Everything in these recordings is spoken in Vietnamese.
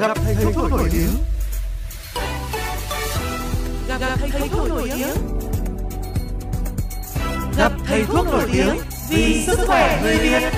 gặp thầy thuốc nổi tiếng. Gặp thầy thuốc nổi tiếng. Gặp thầy thuốc nổi tiếng vì sức khỏe người Việt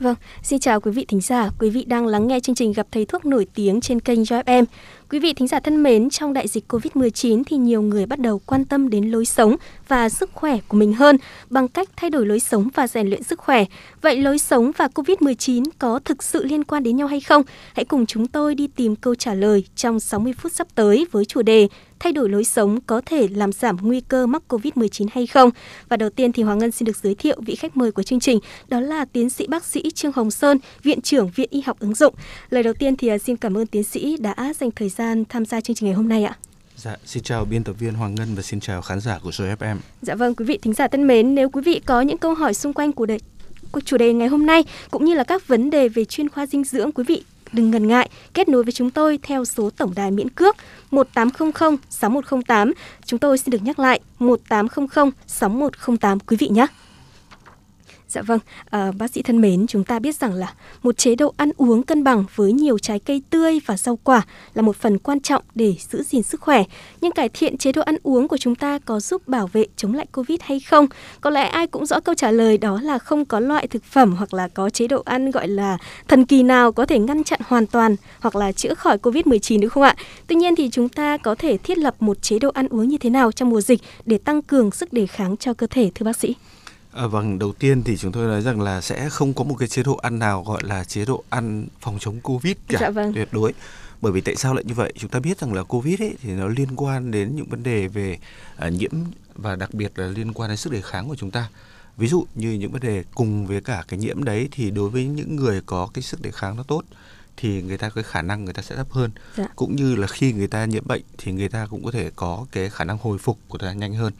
Vâng, xin chào quý vị thính giả, quý vị đang lắng nghe chương trình gặp thầy thuốc nổi tiếng trên kênh Joy FM. Quý vị thính giả thân mến, trong đại dịch Covid-19 thì nhiều người bắt đầu quan tâm đến lối sống và sức khỏe của mình hơn bằng cách thay đổi lối sống và rèn luyện sức khỏe. Vậy lối sống và Covid-19 có thực sự liên quan đến nhau hay không? Hãy cùng chúng tôi đi tìm câu trả lời trong 60 phút sắp tới với chủ đề thay đổi lối sống có thể làm giảm nguy cơ mắc Covid-19 hay không? Và đầu tiên thì Hoàng Ngân xin được giới thiệu vị khách mời của chương trình, đó là tiến sĩ bác sĩ Trương Hồng Sơn, Viện trưởng Viện Y học ứng dụng. Lời đầu tiên thì à, xin cảm ơn tiến sĩ đã dành thời gian tham gia chương trình ngày hôm nay ạ. Dạ, xin chào biên tập viên Hoàng Ngân và xin chào khán giả của Show FM. Dạ vâng, quý vị thính giả thân mến, nếu quý vị có những câu hỏi xung quanh của đề, của chủ đề ngày hôm nay cũng như là các vấn đề về chuyên khoa dinh dưỡng quý vị đừng ngần ngại, kết nối với chúng tôi theo số tổng đài miễn cước 1800 6108. Chúng tôi xin được nhắc lại 1800 6108 quý vị nhé. Dạ vâng, à, bác sĩ thân mến, chúng ta biết rằng là một chế độ ăn uống cân bằng với nhiều trái cây tươi và rau quả là một phần quan trọng để giữ gìn sức khỏe. Nhưng cải thiện chế độ ăn uống của chúng ta có giúp bảo vệ chống lại Covid hay không? Có lẽ ai cũng rõ câu trả lời đó là không có loại thực phẩm hoặc là có chế độ ăn gọi là thần kỳ nào có thể ngăn chặn hoàn toàn hoặc là chữa khỏi Covid-19 đúng không ạ? Tuy nhiên thì chúng ta có thể thiết lập một chế độ ăn uống như thế nào trong mùa dịch để tăng cường sức đề kháng cho cơ thể thưa bác sĩ? À, vâng, đầu tiên thì chúng tôi nói rằng là sẽ không có một cái chế độ ăn nào gọi là chế độ ăn phòng chống Covid cả dạ vâng. tuyệt đối. Bởi vì tại sao lại như vậy? Chúng ta biết rằng là Covid ấy thì nó liên quan đến những vấn đề về uh, nhiễm và đặc biệt là liên quan đến sức đề kháng của chúng ta. Ví dụ như những vấn đề cùng với cả cái nhiễm đấy thì đối với những người có cái sức đề kháng nó tốt thì người ta cái khả năng người ta sẽ thấp hơn. Dạ. Cũng như là khi người ta nhiễm bệnh thì người ta cũng có thể có cái khả năng hồi phục của ta nhanh hơn.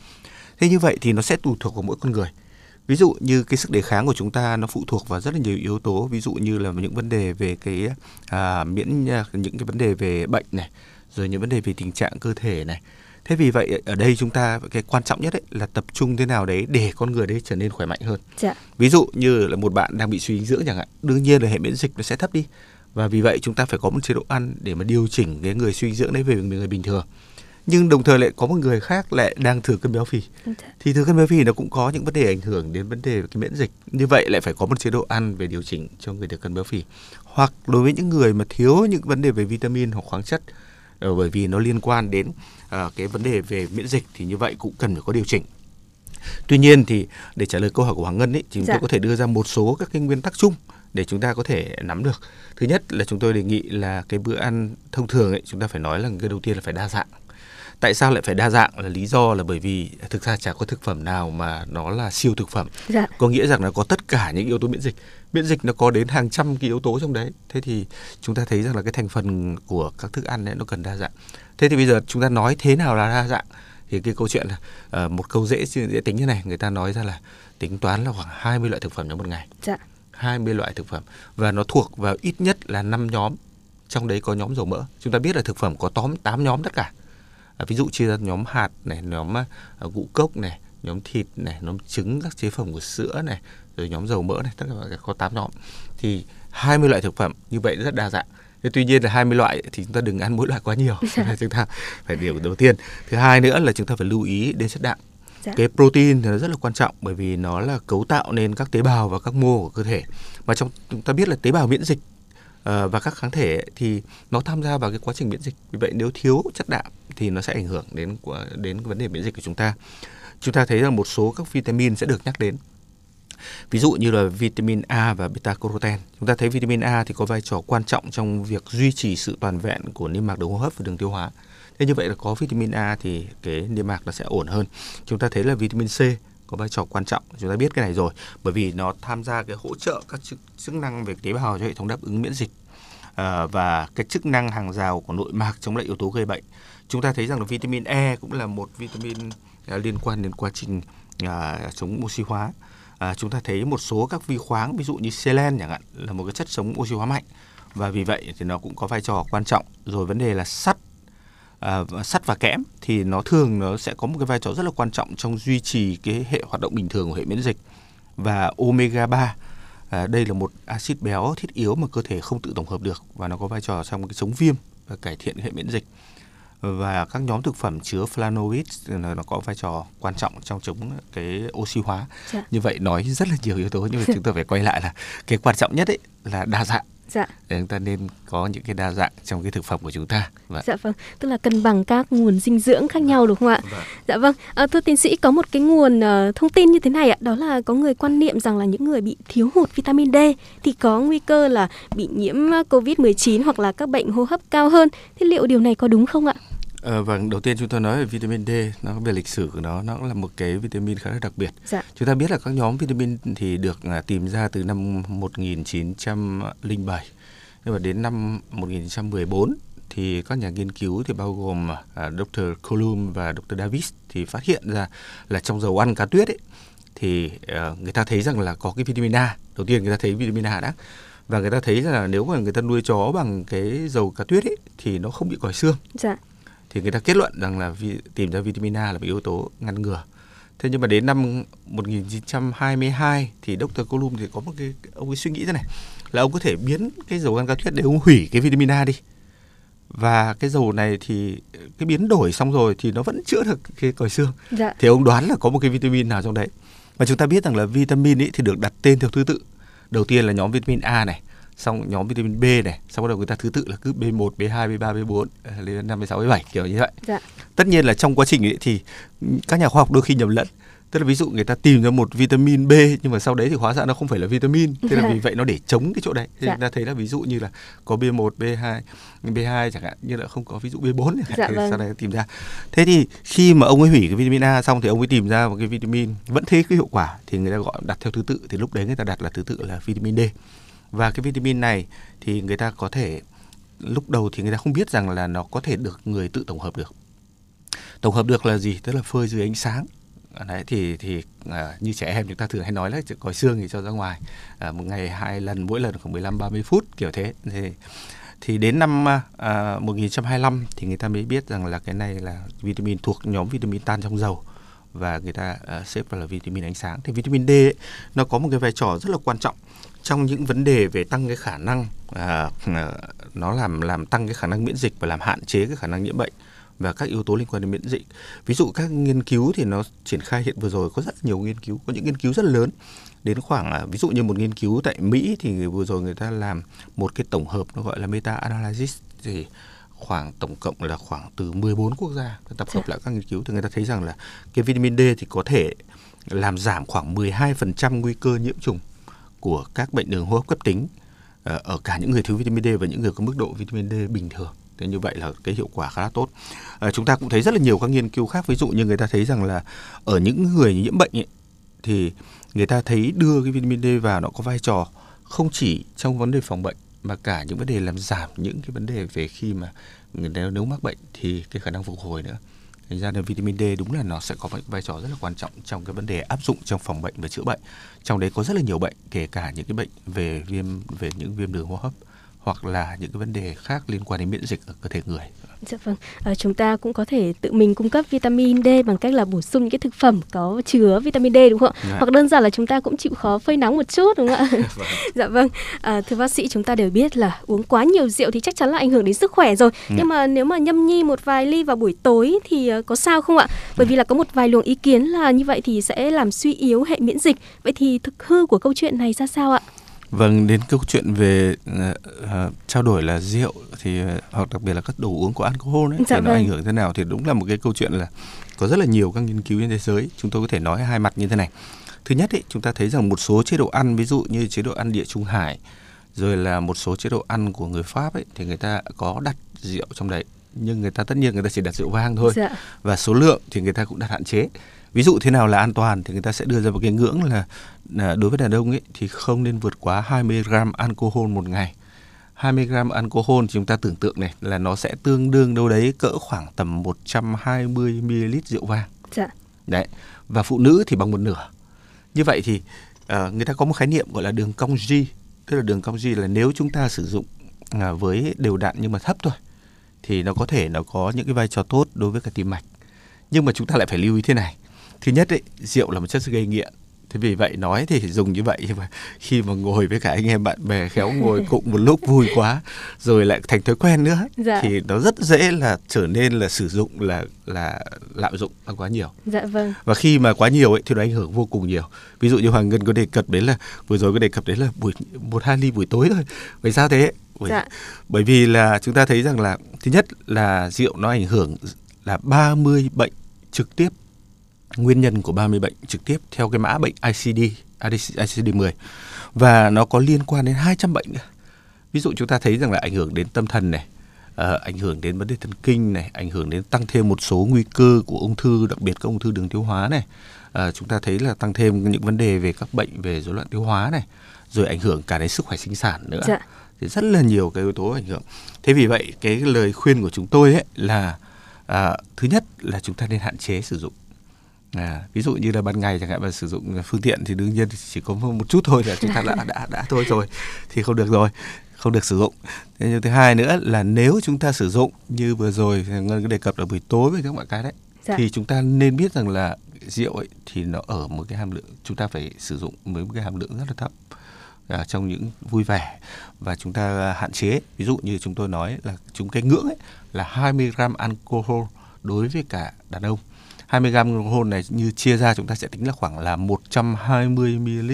Thế như vậy thì nó sẽ tùy thuộc vào mỗi con người ví dụ như cái sức đề kháng của chúng ta nó phụ thuộc vào rất là nhiều yếu tố ví dụ như là những vấn đề về cái à, miễn à, những cái vấn đề về bệnh này rồi những vấn đề về tình trạng cơ thể này. Thế vì vậy ở đây chúng ta cái quan trọng nhất ấy là tập trung thế nào đấy để con người đấy trở nên khỏe mạnh hơn. Dạ. ví dụ như là một bạn đang bị suy dinh dưỡng chẳng hạn đương nhiên là hệ miễn dịch nó sẽ thấp đi. Và vì vậy chúng ta phải có một chế độ ăn để mà điều chỉnh cái người suy dinh dưỡng đấy về người bình thường nhưng đồng thời lại có một người khác lại đang thừa cân béo phì. Thì thừa cân béo phì nó cũng có những vấn đề ảnh hưởng đến vấn đề cái miễn dịch. Như vậy lại phải có một chế độ ăn về điều chỉnh cho người thừa cân béo phì. Hoặc đối với những người mà thiếu những vấn đề về vitamin hoặc khoáng chất ờ, bởi vì nó liên quan đến uh, cái vấn đề về miễn dịch thì như vậy cũng cần phải có điều chỉnh. Tuy nhiên thì để trả lời câu hỏi của hoàng ngân ấy thì chúng dạ. tôi có thể đưa ra một số các cái nguyên tắc chung để chúng ta có thể nắm được. Thứ nhất là chúng tôi đề nghị là cái bữa ăn thông thường ấy chúng ta phải nói là cái đầu tiên là phải đa dạng tại sao lại phải đa dạng? Là lý do là bởi vì thực ra chả có thực phẩm nào mà nó là siêu thực phẩm. Dạ. có nghĩa rằng là có tất cả những yếu tố miễn dịch. Miễn dịch nó có đến hàng trăm cái yếu tố trong đấy. Thế thì chúng ta thấy rằng là cái thành phần của các thức ăn ấy nó cần đa dạng. Thế thì bây giờ chúng ta nói thế nào là đa dạng? Thì cái câu chuyện là uh, một câu dễ dễ tính như này. Người ta nói ra là tính toán là khoảng 20 loại thực phẩm trong một ngày. Dạ. 20 loại thực phẩm. Và nó thuộc vào ít nhất là 5 nhóm. Trong đấy có nhóm dầu mỡ. Chúng ta biết là thực phẩm có tóm 8 nhóm tất cả ví dụ chia ra nhóm hạt này nhóm à, ngũ cốc này nhóm thịt này nhóm trứng các chế phẩm của sữa này rồi nhóm dầu mỡ này tất cả có 8 nhóm thì 20 loại thực phẩm như vậy rất đa dạng Thế tuy nhiên là 20 loại thì chúng ta đừng ăn mỗi loại quá nhiều. Dạ. chúng ta phải điều đầu tiên. Thứ hai nữa là chúng ta phải lưu ý đến chất đạm. Dạ. Cái protein thì nó rất là quan trọng bởi vì nó là cấu tạo nên các tế bào và các mô của cơ thể. Và trong chúng ta biết là tế bào miễn dịch Ờ, và các kháng thể thì nó tham gia vào cái quá trình miễn dịch. Vì vậy nếu thiếu chất đạm thì nó sẽ ảnh hưởng đến của, đến vấn đề miễn dịch của chúng ta. Chúng ta thấy rằng một số các vitamin sẽ được nhắc đến. Ví dụ như là vitamin A và beta carotene. Chúng ta thấy vitamin A thì có vai trò quan trọng trong việc duy trì sự toàn vẹn của niêm mạc đường hô hấp và đường tiêu hóa. Thế như vậy là có vitamin A thì cái niêm mạc nó sẽ ổn hơn. Chúng ta thấy là vitamin C có vai trò quan trọng. Chúng ta biết cái này rồi bởi vì nó tham gia cái hỗ trợ các chức, chức năng về tế bào cho hệ thống đáp ứng miễn dịch à, và cái chức năng hàng rào của nội mạc chống lại yếu tố gây bệnh. Chúng ta thấy rằng là vitamin E cũng là một vitamin à, liên quan đến quá trình à, chống oxy hóa. À, chúng ta thấy một số các vi khoáng ví dụ như selen chẳng hạn là một cái chất chống oxy hóa mạnh. Và vì vậy thì nó cũng có vai trò quan trọng. Rồi vấn đề là sắt à, sắt và kẽm thì nó thường nó sẽ có một cái vai trò rất là quan trọng trong duy trì cái hệ hoạt động bình thường của hệ miễn dịch và omega 3 À, đây là một axit béo thiết yếu mà cơ thể không tự tổng hợp được và nó có vai trò trong cái chống viêm và cải thiện hệ miễn dịch và các nhóm thực phẩm chứa flavonoids nó có vai trò quan trọng trong chống cái oxy hóa. Dạ. Như vậy nói rất là nhiều yếu tố nhưng mà chúng ta phải quay lại là cái quan trọng nhất ấy là đa dạng Dạ. Để chúng ta nên có những cái đa dạng trong cái thực phẩm của chúng ta. Vậy. Dạ vâng, tức là cân bằng các nguồn dinh dưỡng khác nhau đúng không ạ? Vâng. Dạ vâng. À, thưa tiến sĩ có một cái nguồn uh, thông tin như thế này ạ, đó là có người quan niệm rằng là những người bị thiếu hụt vitamin D thì có nguy cơ là bị nhiễm COVID-19 hoặc là các bệnh hô hấp cao hơn. Thế liệu điều này có đúng không ạ? À, vâng, đầu tiên chúng ta nói về vitamin D, nó về lịch sử của nó, nó là một cái vitamin khá là đặc biệt. Dạ. Chúng ta biết là các nhóm vitamin thì được à, tìm ra từ năm 1907 nhưng mà đến năm 1914 thì các nhà nghiên cứu thì bao gồm à, Dr. Colum và Dr. Davis thì phát hiện ra là trong dầu ăn cá tuyết ấy thì uh, người ta thấy rằng là có cái vitamin A. Đầu tiên người ta thấy vitamin A đã và người ta thấy là nếu mà người ta nuôi chó bằng cái dầu cá tuyết ấy thì nó không bị còi xương. Dạ thì người ta kết luận rằng là vi, tìm ra vitamin A là một yếu tố ngăn ngừa. Thế nhưng mà đến năm 1922 thì Dr. Colum thì có một cái ông ấy suy nghĩ thế này là ông có thể biến cái dầu gan cá tuyết để ông hủy cái vitamin A đi. Và cái dầu này thì cái biến đổi xong rồi thì nó vẫn chữa được cái còi xương. Dạ. Thì ông đoán là có một cái vitamin nào trong đấy. Và chúng ta biết rằng là vitamin ấy thì được đặt tên theo thứ tự. Đầu tiên là nhóm vitamin A này, xong nhóm vitamin B này xong bắt đầu người ta thứ tự là cứ B1, B2, B3, B4 lên 5, B6, B7 kiểu như vậy. Dạ. Tất nhiên là trong quá trình ấy thì các nhà khoa học đôi khi nhầm lẫn. Tức là ví dụ người ta tìm ra một vitamin B nhưng mà sau đấy thì hóa ra nó không phải là vitamin. Thế là dạ. vì vậy nó để chống cái chỗ đấy. Thế dạ. chúng ta thấy là ví dụ như là có B1, B2, B2 chẳng hạn như là không có ví dụ B4 chẳng Dạ, vâng. sau đấy tìm ra. Thế thì khi mà ông ấy hủy cái vitamin A xong thì ông ấy tìm ra một cái vitamin vẫn thế cái hiệu quả thì người ta gọi đặt theo thứ tự thì lúc đấy người ta đặt là thứ tự là vitamin D và cái vitamin này thì người ta có thể lúc đầu thì người ta không biết rằng là nó có thể được người tự tổng hợp được. Tổng hợp được là gì? Tức là phơi dưới ánh sáng. Đấy thì thì à, như trẻ em chúng ta thường hay nói là còi xương thì cho ra ngoài. À, một ngày hai lần mỗi lần khoảng 15 30 phút kiểu thế. Thì thì đến năm à, à 1925 thì người ta mới biết rằng là cái này là vitamin thuộc nhóm vitamin tan trong dầu và người ta uh, xếp vào là vitamin ánh sáng. Thì vitamin D ấy, nó có một cái vai trò rất là quan trọng trong những vấn đề về tăng cái khả năng à, à, nó làm làm tăng cái khả năng miễn dịch và làm hạn chế cái khả năng nhiễm bệnh và các yếu tố liên quan đến miễn dịch. Ví dụ các nghiên cứu thì nó triển khai hiện vừa rồi có rất nhiều nghiên cứu, có những nghiên cứu rất lớn đến khoảng à, ví dụ như một nghiên cứu tại Mỹ thì vừa rồi người ta làm một cái tổng hợp nó gọi là meta analysis thì khoảng tổng cộng là khoảng từ 14 quốc gia tập hợp dạ. lại các nghiên cứu thì người ta thấy rằng là cái vitamin D thì có thể làm giảm khoảng 12% nguy cơ nhiễm trùng của các bệnh đường hô hấp cấp tính ờ, ở cả những người thiếu vitamin D và những người có mức độ vitamin D bình thường. Thế như vậy là cái hiệu quả khá là tốt. À, chúng ta cũng thấy rất là nhiều các nghiên cứu khác. Ví dụ như người ta thấy rằng là ở những người nhiễm bệnh ấy, thì người ta thấy đưa cái vitamin D vào nó có vai trò không chỉ trong vấn đề phòng bệnh mà cả những vấn đề làm giảm những cái vấn đề về khi mà người nếu, nếu mắc bệnh thì cái khả năng phục hồi nữa. Thành ra là vitamin D đúng là nó sẽ có vai trò rất là quan trọng trong cái vấn đề áp dụng trong phòng bệnh và chữa bệnh. Trong đấy có rất là nhiều bệnh, kể cả những cái bệnh về viêm về những viêm đường hô hấp hoặc là những cái vấn đề khác liên quan đến miễn dịch ở cơ thể người. Dạ vâng, à, chúng ta cũng có thể tự mình cung cấp vitamin D bằng cách là bổ sung những cái thực phẩm có chứa vitamin D đúng không ạ? Dạ. Hoặc đơn giản là chúng ta cũng chịu khó phơi nắng một chút đúng không ạ? vâng. dạ vâng, à, thưa bác sĩ chúng ta đều biết là uống quá nhiều rượu thì chắc chắn là ảnh hưởng đến sức khỏe rồi. Dạ. Nhưng mà nếu mà nhâm nhi một vài ly vào buổi tối thì uh, có sao không ạ? Bởi vì là có một vài luồng ý kiến là như vậy thì sẽ làm suy yếu hệ miễn dịch. Vậy thì thực hư của câu chuyện này ra sao ạ? Vâng, đến câu chuyện về uh, uh, trao đổi là rượu thì uh, hoặc đặc biệt là các đồ uống có alcohol ấy, dạ thì vâng. nó ảnh hưởng thế nào thì đúng là một cái câu chuyện là có rất là nhiều các nghiên cứu trên thế giới. Chúng tôi có thể nói hai mặt như thế này. Thứ nhất ấy, chúng ta thấy rằng một số chế độ ăn ví dụ như chế độ ăn địa trung hải rồi là một số chế độ ăn của người Pháp ấy thì người ta có đặt rượu trong đấy nhưng người ta tất nhiên người ta chỉ đặt rượu vang thôi dạ. và số lượng thì người ta cũng đặt hạn chế ví dụ thế nào là an toàn thì người ta sẽ đưa ra một cái ngưỡng là, là đối với đàn ông ấy thì không nên vượt quá 20 gram alcohol một ngày 20 gram alcohol thì chúng ta tưởng tượng này là nó sẽ tương đương đâu đấy cỡ khoảng tầm 120 ml rượu vang. Dạ. Đấy. Và phụ nữ thì bằng một nửa. Như vậy thì uh, người ta có một khái niệm gọi là đường cong G, tức là đường cong G là nếu chúng ta sử dụng uh, với đều đặn nhưng mà thấp thôi thì nó có thể nó có những cái vai trò tốt đối với cả tim mạch. Nhưng mà chúng ta lại phải lưu ý thế này thứ nhất ấy, rượu là một chất gây nghiện thế vì vậy nói thì dùng như vậy nhưng mà khi mà ngồi với cả anh em bạn bè khéo ngồi cùng một lúc vui quá rồi lại thành thói quen nữa Dạ. thì nó rất dễ là trở nên là sử dụng là là lạm dụng quá nhiều Dạ vâng. và khi mà quá nhiều ấy thì nó ảnh hưởng vô cùng nhiều ví dụ như hoàng ngân có đề cập đến là vừa rồi có đề cập đến là buổi một hai ly buổi tối thôi vì sao thế bởi, Dạ. bởi vì là chúng ta thấy rằng là thứ nhất là rượu nó ảnh hưởng là 30 bệnh trực tiếp nguyên nhân của 30 bệnh trực tiếp theo cái mã bệnh ICD ICD-10 và nó có liên quan đến 200 bệnh nữa. Ví dụ chúng ta thấy rằng là ảnh hưởng đến tâm thần này, ờ, ảnh hưởng đến vấn đề thần kinh này, ảnh hưởng đến tăng thêm một số nguy cơ của ung thư, đặc biệt các ung thư đường tiêu hóa này. Ờ, chúng ta thấy là tăng thêm những vấn đề về các bệnh về rối loạn tiêu hóa này, rồi ảnh hưởng cả đến sức khỏe sinh sản nữa. Dạ. Thì rất là nhiều cái yếu tố ảnh hưởng. Thế vì vậy cái lời khuyên của chúng tôi ấy là à, thứ nhất là chúng ta nên hạn chế sử dụng À, ví dụ như là ban ngày chẳng hạn mà sử dụng phương tiện thì đương nhiên chỉ có một chút thôi là chúng ta đã đã đã thôi rồi thì không được rồi không được sử dụng. Thế nhưng thứ hai nữa là nếu chúng ta sử dụng như vừa rồi ngân đề cập là buổi tối với các mọi cái đấy Dạ. thì chúng ta nên biết rằng là rượu ấy thì nó ở một cái hàm lượng chúng ta phải sử dụng với một cái hàm lượng rất là thấp à, trong những vui vẻ. Và chúng ta hạn chế ví dụ như chúng tôi nói là chúng cái ngưỡng ấy là 20 gram alcohol đối với cả đàn ông 20 gram alcohol này như chia ra chúng ta sẽ tính là khoảng là 120 ml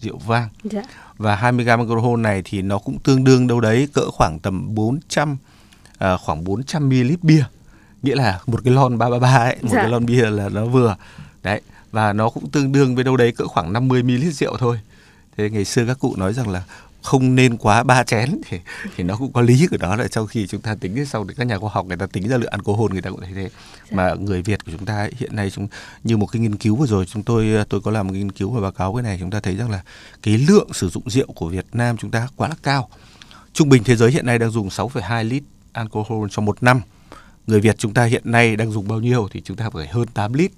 rượu vang Dạ. và 20 gram alcohol này thì nó cũng tương đương đâu đấy cỡ khoảng tầm 400 à, khoảng 400 ml bia nghĩa là một cái lon 333 ấy một Dạ. cái lon bia là nó vừa đấy và nó cũng tương đương với đâu đấy cỡ khoảng 50 ml rượu thôi thế ngày xưa các cụ nói rằng là không nên quá ba chén thì thì nó cũng có lý của nó là trong khi chúng ta tính sau thì các nhà khoa học người ta tính ra lượng alcohol người ta cũng thấy thế. Mà người Việt của chúng ta ấy, hiện nay chúng như một cái nghiên cứu vừa rồi chúng tôi tôi có làm một nghiên cứu và báo cáo cái này chúng ta thấy rằng là cái lượng sử dụng rượu của Việt Nam chúng ta quá là cao. Trung bình thế giới hiện nay đang dùng 6,2 lít alcohol trong một năm. Người Việt chúng ta hiện nay đang dùng bao nhiêu thì chúng ta phải hơn 8 lít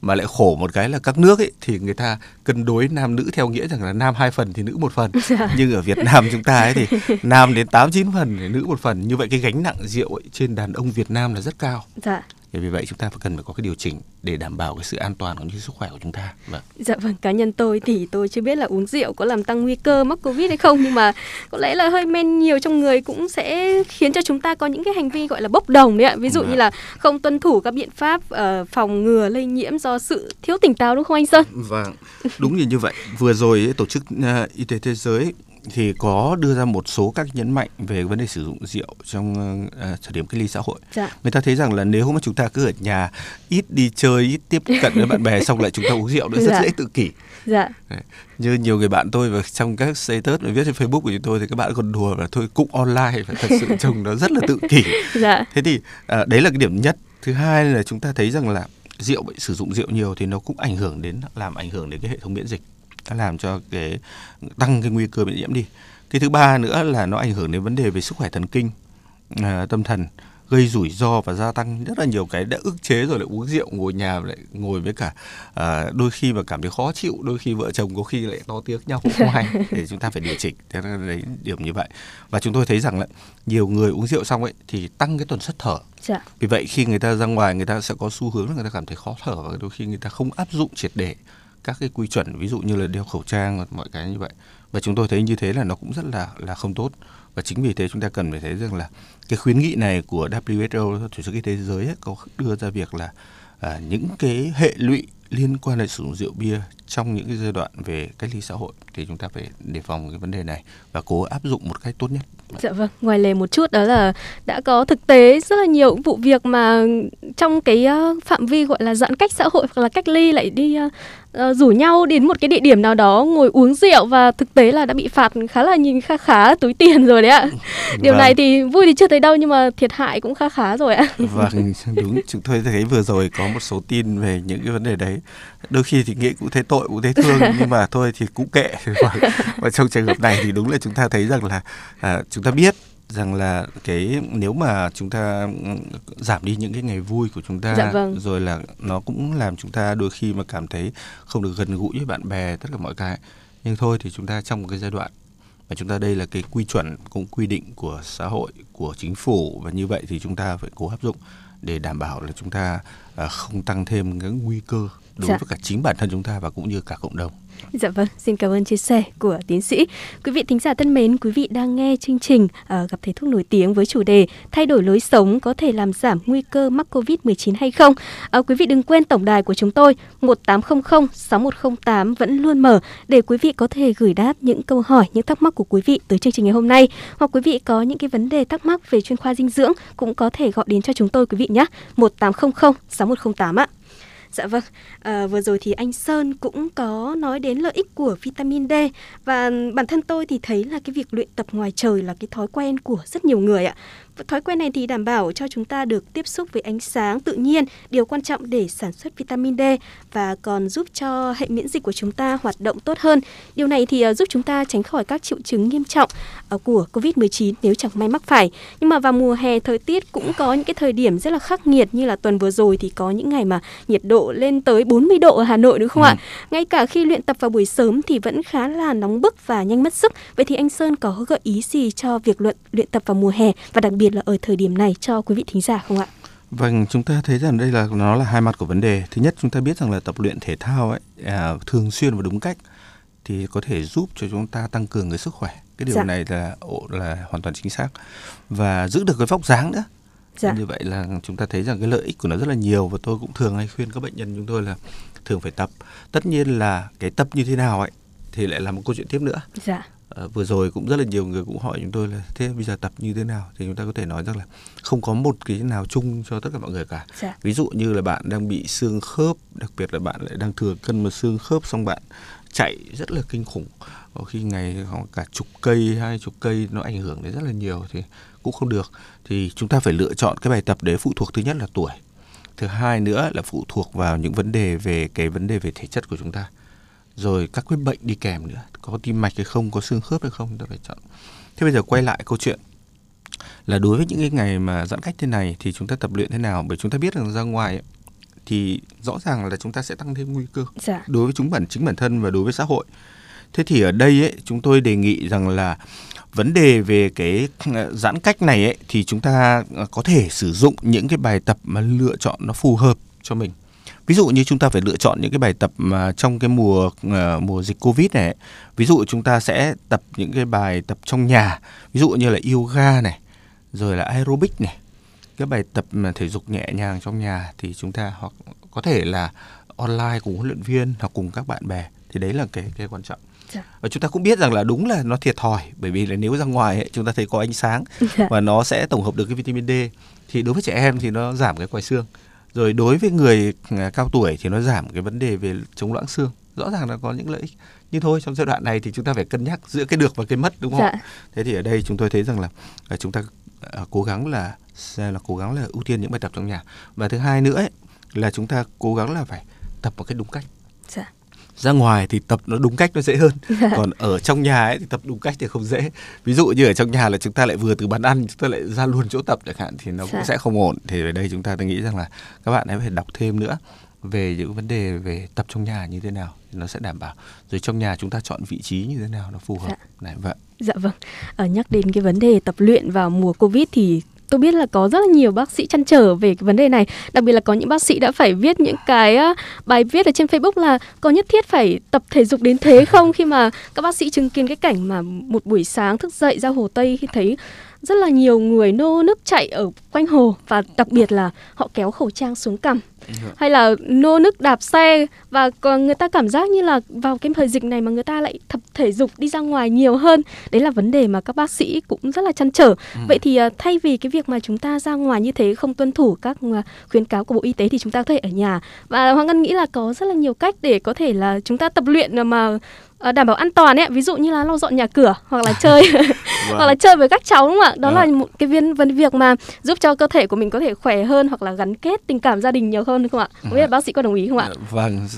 mà lại khổ một cái là các nước ấy thì người ta cân đối nam nữ theo nghĩa rằng là nam hai phần thì nữ một phần. Nhưng ở Việt Nam chúng ta ấy thì nam đến tám chín phần thì nữ một phần. Như vậy cái gánh nặng rượu ấy trên đàn ông Việt Nam là rất cao. Dạ. Thì vì vậy chúng ta phải cần phải có cái điều chỉnh để đảm bảo cái sự an toàn cũng như sức khỏe của chúng ta. Vâng. Dạ vâng, cá nhân tôi thì tôi chưa biết là uống rượu có làm tăng nguy cơ mắc Covid hay không nhưng mà có lẽ là hơi men nhiều trong người cũng sẽ khiến cho chúng ta có những cái hành vi gọi là bốc đồng đấy ạ. Ví dụ Vâng. như là không tuân thủ các biện pháp ờ, phòng ngừa lây nhiễm do sự thiếu tỉnh táo đúng không anh Sơn? Vâng, đúng như như vậy. Vừa rồi ấy, tổ chức uh, y tế thế giới thì có đưa ra một số các nhấn mạnh về vấn đề sử dụng rượu trong uh, thời điểm cách ly xã hội. Dạ. Người ta thấy rằng là nếu mà chúng ta cứ ở nhà ít đi chơi, ít tiếp cận với bạn bè xong lại chúng ta uống rượu nữa rất Dạ. dễ tự kỷ. Dạ. Đấy. Như nhiều người bạn tôi và trong các status viết trên Facebook của chúng tôi thì các bạn còn đùa là thôi cũng online phải thật sự trông nó rất là tự kỷ. Dạ. Thế thì à, đấy là cái điểm nhất. Thứ hai là chúng ta thấy rằng là rượu sử dụng rượu nhiều thì nó cũng ảnh hưởng đến làm ảnh hưởng đến cái hệ thống miễn dịch. Nó làm cho cái tăng cái nguy cơ bị nhiễm đi. Cái thứ ba nữa là nó ảnh hưởng đến vấn đề về sức khỏe thần kinh, à, tâm thần gây rủi ro và gia tăng rất là nhiều cái đã ức chế rồi lại uống rượu ngồi nhà lại ngồi với cả à, đôi khi mà cảm thấy khó chịu đôi khi vợ chồng có khi lại to tiếng nhau cũng không hay để chúng ta phải điều chỉnh thế nên đấy điểm như vậy và chúng tôi thấy rằng là nhiều người uống rượu xong ấy thì tăng cái tần suất thở Dạ. vì vậy khi người ta ra ngoài người ta sẽ có xu hướng là người ta cảm thấy khó thở và đôi khi người ta không áp dụng triệt để các cái quy chuẩn ví dụ như là đeo khẩu trang và mọi cái như vậy và chúng tôi thấy như thế là nó cũng rất là là không tốt và chính vì thế chúng ta cần phải thấy rằng là cái khuyến nghị này của WHO tổ chức y tế thế giới ấy, có đưa ra việc là à, những cái hệ lụy liên quan đến sử dụng rượu bia trong những cái giai đoạn về cách ly xã hội thì chúng ta phải đề phòng cái vấn đề này và cố áp dụng một cách tốt nhất. Dạ vâng, ngoài lề một chút đó là đã có thực tế rất là nhiều vụ việc mà trong cái ờ, phạm vi gọi là giãn cách xã hội hoặc là cách ly lại đi ờ, rủ nhau đến một cái địa điểm nào đó ngồi uống rượu và thực tế là đã bị phạt khá là nhìn khá khá túi tiền rồi đấy ạ. Điều Vâng. này thì vui thì chưa thấy đâu nhưng mà thiệt hại cũng khá khá rồi ạ. Vâng, đúng. Chúng tôi thấy vừa rồi có một số tin về những cái vấn đề đấy. Đôi khi thì nghĩ cũng thấy tội, cũng thấy thương, nhưng mà thôi thì cũng kệ. Và, và trong trường hợp này thì đúng là chúng ta thấy rằng là à, chúng ta biết rằng là cái nếu mà chúng ta giảm đi những cái ngày vui của chúng ta Dạ vâng. rồi là nó cũng làm chúng ta đôi khi mà cảm thấy không được gần gũi với bạn bè tất cả mọi cái nhưng thôi thì chúng ta trong một cái giai đoạn và chúng ta đây là cái quy chuẩn cũng quy định của xã hội của chính phủ và như vậy thì chúng ta phải cố áp dụng để đảm bảo là chúng ta à, không tăng thêm cái nguy cơ đối Dạ. với cả chính bản thân chúng ta và cũng như cả cộng đồng. Dạ vâng, xin cảm ơn chia sẻ của tiến sĩ. Quý vị thính giả thân mến, quý vị đang nghe chương trình uh, gặp thầy thuốc nổi tiếng với chủ đề thay đổi lối sống có thể làm giảm nguy cơ mắc Covid-19 hay không? Uh, quý vị đừng quên tổng đài của chúng tôi 1800 6108 vẫn luôn mở để quý vị có thể gửi đáp những câu hỏi, những thắc mắc của quý vị tới chương trình ngày hôm nay. Hoặc quý vị có những cái vấn đề thắc mắc về chuyên khoa dinh dưỡng cũng có thể gọi đến cho chúng tôi quý vị nhé. 1800 6108 ạ. Dạ vâng, à, vừa rồi thì anh Sơn cũng có nói đến lợi ích của vitamin D và bản thân tôi thì thấy là cái việc luyện tập ngoài trời là cái thói quen của rất nhiều người ạ. Thói quen này thì đảm bảo cho chúng ta được tiếp xúc với ánh sáng tự nhiên, điều quan trọng để sản xuất vitamin D và còn giúp cho hệ miễn dịch của chúng ta hoạt động tốt hơn. Điều này thì à, giúp chúng ta tránh khỏi các triệu chứng nghiêm trọng à, của Covid-19 nếu chẳng may mắc phải. Nhưng mà vào mùa hè thời tiết cũng có những cái thời điểm rất là khắc nghiệt như là tuần vừa rồi thì có những ngày mà nhiệt độ lên tới 40 độ ở Hà Nội đúng không Ừ. ạ? Ngay cả khi luyện tập vào buổi sớm thì vẫn khá là nóng bức và nhanh mất sức. Vậy thì anh Sơn có gợi ý gì cho việc luyện luyện tập vào mùa hè và đặc biệt là ở thời điểm này cho quý vị thính giả không ạ? Vâng, chúng ta thấy rằng đây là nó là hai mặt của vấn đề. Thứ nhất, chúng ta biết rằng là tập luyện thể thao ấy à, thường xuyên và đúng cách thì có thể giúp cho chúng ta tăng cường cái sức khỏe. Cái điều Dạ. này là là hoàn toàn chính xác và giữ được cái vóc dáng nữa. Dạ. Như vậy là chúng ta thấy rằng cái lợi ích của nó rất là nhiều và tôi cũng thường hay khuyên các bệnh nhân chúng tôi là thường phải tập. Tất nhiên là cái tập như thế nào ấy thì lại là một câu chuyện tiếp nữa. Dạ. Ờ, vừa rồi cũng rất là nhiều người cũng hỏi chúng tôi là thế bây giờ tập như thế nào? Thì chúng ta có thể nói rằng là không có một cái nào chung cho tất cả mọi người cả. Dạ. ví dụ như là bạn đang bị xương khớp đặc biệt là bạn lại đang thừa cân một xương khớp xong bạn chạy rất là kinh khủng. Có khi ngày cả chục cây hai chục cây nó ảnh hưởng đến rất là nhiều thì cũng không được. Thì chúng ta phải lựa chọn cái bài tập đấy phụ thuộc thứ nhất là tuổi. Thứ hai nữa là phụ thuộc vào những vấn đề về cái vấn đề về thể chất của chúng ta rồi các cái bệnh đi kèm nữa. Có tim mạch hay không có xương khớp hay không ta phải chọn. Thế bây giờ quay lại câu chuyện là đối với những cái ngày mà giãn cách thế này thì chúng ta tập luyện thế nào? Bởi chúng ta biết rằng ra ngoài ấy, thì rõ ràng là chúng ta sẽ tăng thêm nguy cơ Dạ. đối với chúng bản chính bản thân và đối với xã hội. Thế thì ở đây ấy, chúng tôi đề nghị rằng là vấn đề về cái ờ, giãn cách này ấy, thì chúng ta ờ, có thể sử dụng những cái bài tập mà lựa chọn nó phù hợp cho mình ví dụ như chúng ta phải lựa chọn những cái bài tập mà trong cái mùa ờ, mùa dịch covid này ví dụ chúng ta sẽ tập những cái bài tập trong nhà ví dụ như là yoga này rồi là aerobic này cái bài tập mà thể dục nhẹ nhàng trong nhà thì chúng ta hoặc có thể là online cùng huấn luyện viên hoặc cùng các bạn bè thì đấy là cái cái quan trọng Dạ. và chúng ta cũng biết rằng là đúng là nó thiệt thòi bởi vì là nếu ra ngoài ấy, chúng ta thấy có ánh sáng Dạ. và nó sẽ tổng hợp được cái vitamin D thì đối với trẻ em thì nó giảm cái quai xương rồi đối với người à, cao tuổi thì nó giảm cái vấn đề về chống loãng xương rõ ràng là có những lợi ích nhưng thôi trong giai đoạn này thì chúng ta phải cân nhắc giữa cái được và cái mất đúng không Dạ. thế thì ở đây chúng tôi thấy rằng là à, chúng ta à, cố gắng là là cố gắng là ưu tiên những bài tập trong nhà và thứ hai nữa ấy, là chúng ta cố gắng là phải tập một cách đúng cách Dạ. Ra ngoài thì tập nó đúng cách nó dễ hơn Dạ. còn ở trong nhà ấy thì tập đúng cách thì không dễ ví dụ như ở trong nhà là chúng ta lại vừa từ bàn ăn chúng ta lại ra luôn chỗ tập chẳng hạn thì nó cũng Dạ. sẽ không ổn thì ở đây chúng ta tôi nghĩ rằng là các bạn ấy phải đọc thêm nữa về những vấn đề về tập trong nhà như thế nào thì nó sẽ đảm bảo rồi trong nhà chúng ta chọn vị trí như thế nào nó phù hợp Dạ. này vậy Dạ vâng. Ờ, nhắc đến cái vấn đề tập luyện vào mùa Covid thì tôi biết là có rất là nhiều bác sĩ chăn trở về cái vấn đề này. Đặc biệt là có những bác sĩ đã phải viết những cái bài viết ở trên Facebook là có nhất thiết phải tập thể dục đến thế không khi mà các bác sĩ chứng kiến cái cảnh mà một buổi sáng thức dậy ra Hồ Tây khi thấy rất là nhiều người nô nức chạy ở quanh hồ và đặc biệt là họ kéo khẩu trang xuống cằm hay là nô nức đạp xe và còn người ta cảm giác như là vào cái thời dịch này mà người ta lại tập thể dục đi ra ngoài nhiều hơn. Đấy là vấn đề mà các bác sĩ cũng rất là chăn trở. Vậy thì à, thay vì cái việc mà chúng ta ra ngoài như thế không tuân thủ các à, khuyến cáo của bộ y tế thì chúng ta có thể ở nhà. Và hoàng ngân nghĩ là có rất là nhiều cách để có thể là chúng ta tập luyện mà à, đảm bảo an toàn ấy ví dụ như là lau dọn nhà cửa hoặc là chơi hoặc là chơi với các cháu đúng không ạ đó là Vâng. một cái viên vấn việc mà giúp cho cơ thể của mình có thể khỏe hơn hoặc là gắn kết tình cảm gia đình nhiều hơn đúng không ạ không biết là bác sĩ có đồng ý không ạ Vâng,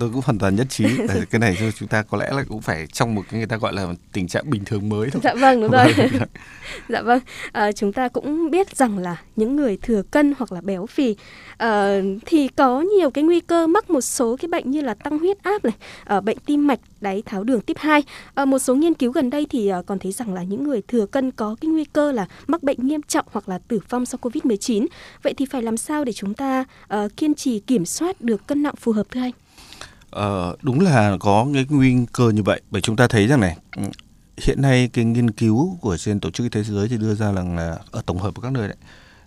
tôi cũng hoàn toàn nhất trí. Cái này chúng ta có lẽ là cũng phải trong một cái người ta gọi là tình trạng bình thường mới thôi. dạ vâng đúng rồi Vâng. dạ vâng à, chúng ta cũng biết rằng là những người thừa cân hoặc là béo phì ờ, thì có nhiều cái nguy cơ mắc một số cái bệnh như là tăng huyết áp này ờ, bệnh tim mạch đái tháo đường tiếp 2 Ờ, một số nghiên cứu gần đây thì còn thấy rằng là những người người thừa cân có cái nguy cơ là mắc bệnh nghiêm trọng hoặc là tử vong sau Covid-19. Vậy thì phải làm sao để chúng ta uh, kiên trì kiểm soát được cân nặng phù hợp thưa anh? Ờ, đúng là có cái nguy cơ như vậy bởi chúng ta thấy rằng này ừ, hiện nay cái nghiên cứu của trên tổ chức y tế thế giới thì đưa ra rằng là ở tổng hợp của các nơi đấy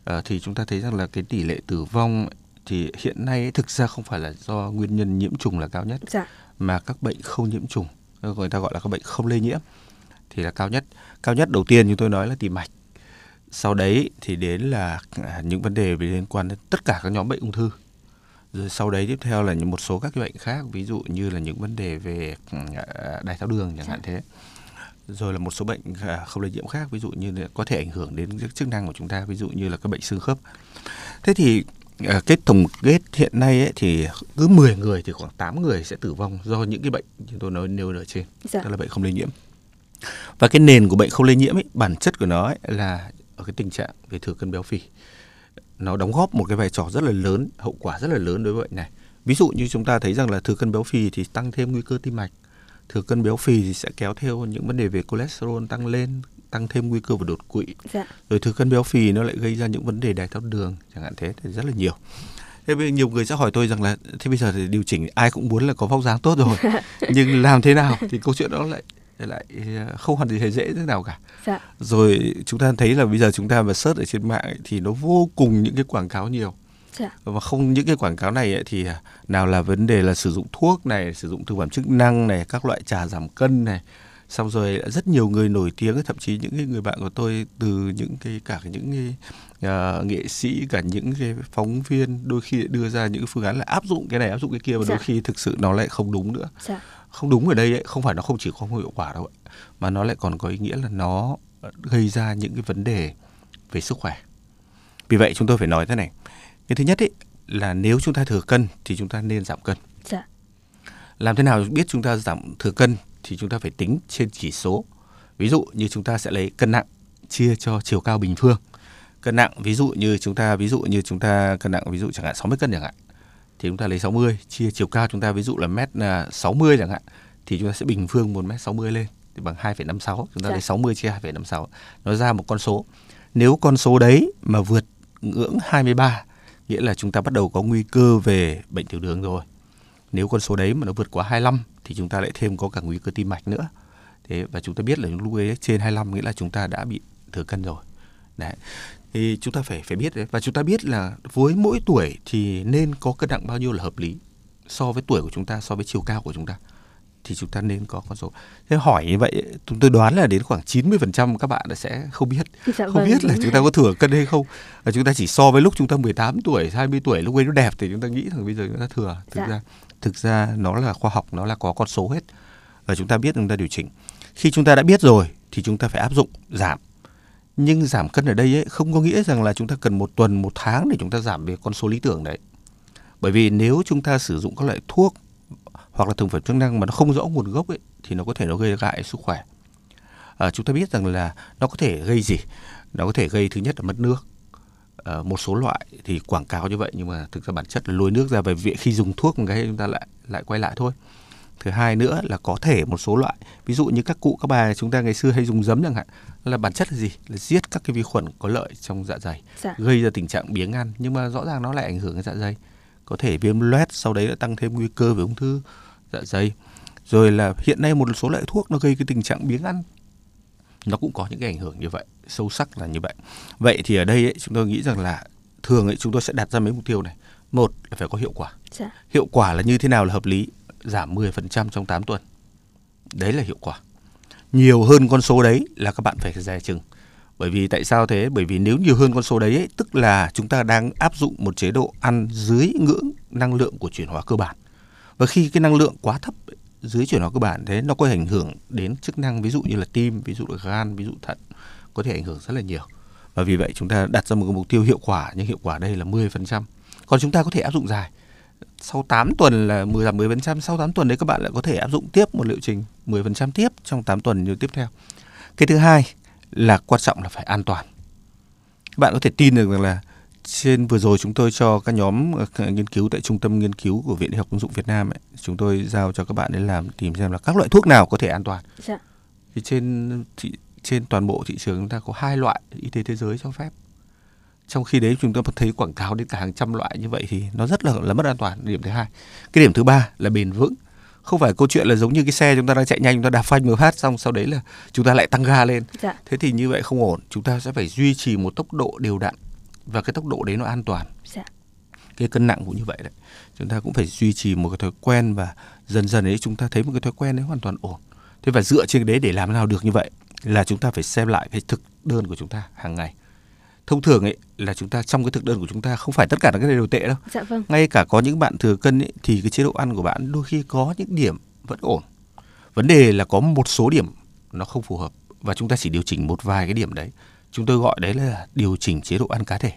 à, thì chúng ta thấy rằng là cái tỷ lệ tử vong thì hiện nay thực ra không phải là do nguyên nhân nhiễm trùng là cao nhất dạ. mà các bệnh không nhiễm trùng người ta gọi là các bệnh không lây nhiễm thì là cao nhất. Cao nhất đầu tiên như tôi nói là tim mạch. Sau đấy thì đến là à, những vấn đề liên quan đến tất cả các nhóm bệnh ung thư. Rồi sau đấy tiếp theo là những một số các cái bệnh khác ví dụ như là những vấn đề về à, đái tháo đường chẳng hạn thế. Rồi là một số bệnh à, không lây nhiễm khác ví dụ như có thể ảnh hưởng đến chức năng của chúng ta ví dụ như là các bệnh xương khớp. Thế thì kết tổng kết hiện nay ấy, thì cứ 10 người thì khoảng 8 người sẽ tử vong do những cái bệnh như tôi nói nêu ở trên. Dạ. đó là bệnh không lây nhiễm và cái nền của bệnh không lây nhiễm ấy bản chất của nó ấy là ở cái tình trạng về thừa cân béo phì. Nó đóng góp một cái vai trò rất là lớn hậu quả rất là lớn đối với bệnh này. Ví dụ như chúng ta thấy rằng là thừa cân béo phì thì tăng thêm nguy cơ tim mạch. Thừa cân béo phì thì sẽ kéo theo những vấn đề về cholesterol tăng lên tăng thêm nguy cơ về đột quỵ. Dạ. rồi thừa cân béo phì nó lại gây ra những vấn đề đái tháo đường chẳng hạn thế thì rất là nhiều. Thế bây nhiều người sẽ hỏi tôi rằng là thế bây giờ thì điều chỉnh ai cũng muốn là có vóc dáng tốt rồi. Nhưng làm thế nào thì câu chuyện đó lại lại à, không hoàn toàn dễ thế nào cả dạ. rồi chúng ta thấy là bây giờ chúng ta mà search ở trên mạng ấy, thì nó vô cùng những cái quảng cáo nhiều Dạ. và không những cái quảng cáo này ấy, thì à, nào là vấn đề là sử dụng thuốc này sử dụng thực phẩm chức năng này các loại trà giảm cân này xong rồi rất nhiều người nổi tiếng thậm chí những người bạn của tôi từ những cái cả những cái uh, nghệ sĩ cả những cái phóng viên đôi khi đưa ra những phương án là áp dụng cái này áp dụng cái kia và dạ. đôi khi thực sự nó lại không đúng nữa dạ. Không đúng ở đây ấy, không phải nó không chỉ không hiệu quả đâu mà nó lại còn có ý nghĩa là nó gây ra những cái vấn đề về sức khỏe vì vậy chúng tôi phải nói thế này cái thứ nhất ấy là nếu chúng ta thừa cân thì chúng ta nên giảm cân. Dạ. Làm thế nào biết chúng ta giảm thừa cân thì chúng ta phải tính trên chỉ số. Ví dụ như chúng ta sẽ lấy cân nặng chia cho chiều cao bình phương. Cân nặng ví dụ như chúng ta ví dụ như chúng ta cân nặng ví dụ chẳng hạn 60 cân chẳng hạn thì chúng ta lấy 60 chia chiều cao chúng ta ví dụ là mét 60 à, chẳng hạn thì chúng ta sẽ bình phương 1 mét 60 lên thì bằng 2,56 chúng ta dạ. lấy 60 chia 2,56 nó ra một con số. Nếu con số đấy mà vượt ngưỡng 23 nghĩa là chúng ta bắt đầu có nguy cơ về bệnh tiểu đường rồi. Nếu con số đấy mà nó vượt quá 25 thì chúng ta lại thêm có cả nguy cơ tim mạch nữa. Thế và chúng ta biết là lúc ấy trên 25 nghĩa là chúng ta đã bị thừa cân rồi. Đấy. Thì chúng ta phải phải biết đấy và chúng ta biết là với mỗi tuổi thì nên có cân nặng bao nhiêu là hợp lý so với tuổi của chúng ta, so với chiều cao của chúng ta thì chúng ta nên có con số. Thế hỏi như vậy, chúng tôi đoán là đến khoảng 90% các bạn sẽ không biết. Dạ không vâng. biết là chúng ta có thừa cân hay không. Và chúng ta chỉ so với lúc chúng ta 18 tuổi, 20 tuổi lúc ấy nó đẹp thì chúng ta nghĩ rằng bây giờ chúng ta thừa. Thực dạ. ra thực ra nó là khoa học, nó là có con số hết. Và chúng ta biết chúng ta điều chỉnh. Khi chúng ta đã biết rồi thì chúng ta phải áp dụng giảm. Nhưng giảm cân ở đây ấy, không có nghĩa rằng là chúng ta cần một tuần, một tháng để chúng ta giảm về con số lý tưởng đấy. Bởi vì nếu chúng ta sử dụng các loại thuốc hoặc là thực phẩm chức năng mà nó không rõ nguồn gốc ấy thì nó có thể nó gây hại sức khỏe. À, chúng ta biết rằng là nó có thể gây gì? Nó có thể gây thứ nhất là mất nước. À, một số loại thì quảng cáo như vậy nhưng mà thực ra bản chất là lôi nước ra về viện khi dùng thuốc một cái chúng ta lại lại quay lại thôi. Thứ hai nữa là có thể một số loại ví dụ như các cụ các bà chúng ta ngày xưa hay dùng giấm chẳng hạn là bản chất là gì? Là giết các cái vi khuẩn có lợi trong dạ dày dạ. gây ra tình trạng biếng ăn. Nhưng mà rõ ràng nó lại ảnh hưởng đến dạ dày. Có thể viêm loét sau đấy lại tăng thêm nguy cơ về ung thư dạ dày. Rồi là hiện nay một số loại thuốc nó gây cái tình trạng biếng ăn. Nó cũng có những cái ảnh hưởng như vậy sâu sắc là như vậy. Vậy thì ở đây ấy, chúng tôi nghĩ rằng là thường ấy chúng tôi sẽ đặt ra mấy mục tiêu này. Một là phải có hiệu quả. Dạ. hiệu quả là như thế nào là hợp lý? Giảm 10% trong 8 tuần. Đấy là hiệu quả nhiều hơn con số đấy là các bạn phải dè chừng. Bởi vì tại sao thế? Bởi vì nếu nhiều hơn con số đấy ấy, tức là chúng ta đang áp dụng một chế độ ăn dưới ngưỡng năng lượng của chuyển hóa cơ bản. Và khi cái năng lượng quá thấp dưới chuyển hóa cơ bản thế nó có ảnh hưởng đến chức năng ví dụ như là tim ví dụ là gan ví dụ thận có thể ảnh hưởng rất là nhiều. Và vì vậy chúng ta đặt ra một cái mục tiêu hiệu quả nhưng hiệu quả đây là 10% còn chúng ta có thể áp dụng dài. Sau 8 tuần là 10 giảm 10%, sau 8 tuần đấy các bạn lại có thể áp dụng tiếp một liệu trình. 10% tiếp trong 8 tuần như tiếp theo. Cái thứ hai là quan trọng là phải an toàn. Các bạn có thể tin được rằng là trên vừa rồi chúng tôi cho các nhóm ờ, nghiên cứu tại trung tâm nghiên cứu của Viện Y học ứng dụng Việt Nam ấy, chúng tôi giao cho các bạn để làm tìm xem là các loại thuốc nào có thể an toàn. Dạ. Thì trên thị, trên toàn bộ thị trường chúng ta có hai loại y tế thế giới cho phép trong khi đấy chúng ta thấy quảng cáo đến cả hàng trăm loại như vậy thì nó rất là là mất an toàn điểm thứ hai cái điểm thứ ba là bền vững không phải câu chuyện là giống như cái xe chúng ta đang chạy nhanh chúng ta đạp phanh một phát xong sau đấy là chúng ta lại tăng ga lên. Dạ. thế thì như vậy không ổn chúng ta sẽ phải duy trì một tốc độ đều đặn và cái tốc độ đấy nó an toàn. Dạ. cái cân nặng cũng như vậy đấy. Chúng ta cũng phải duy trì một cái thói quen và dần dần ấy chúng ta thấy một cái thói quen đấy hoàn toàn ổn. Thế và dựa trên đấy để làm nào được như vậy là chúng ta phải xem lại cái thực đơn của chúng ta hàng ngày thông thường ấy là chúng ta trong cái thực đơn của chúng ta không phải tất cả các cái đều tệ đâu. Dạ vâng. Ngay cả có những bạn thừa cân ấy, thì cái chế độ ăn của bạn đôi khi có những điểm vẫn ổn. Vấn đề là có một số điểm nó không phù hợp và chúng ta chỉ điều chỉnh một vài cái điểm đấy. Chúng tôi gọi đấy là điều chỉnh chế độ ăn cá thể.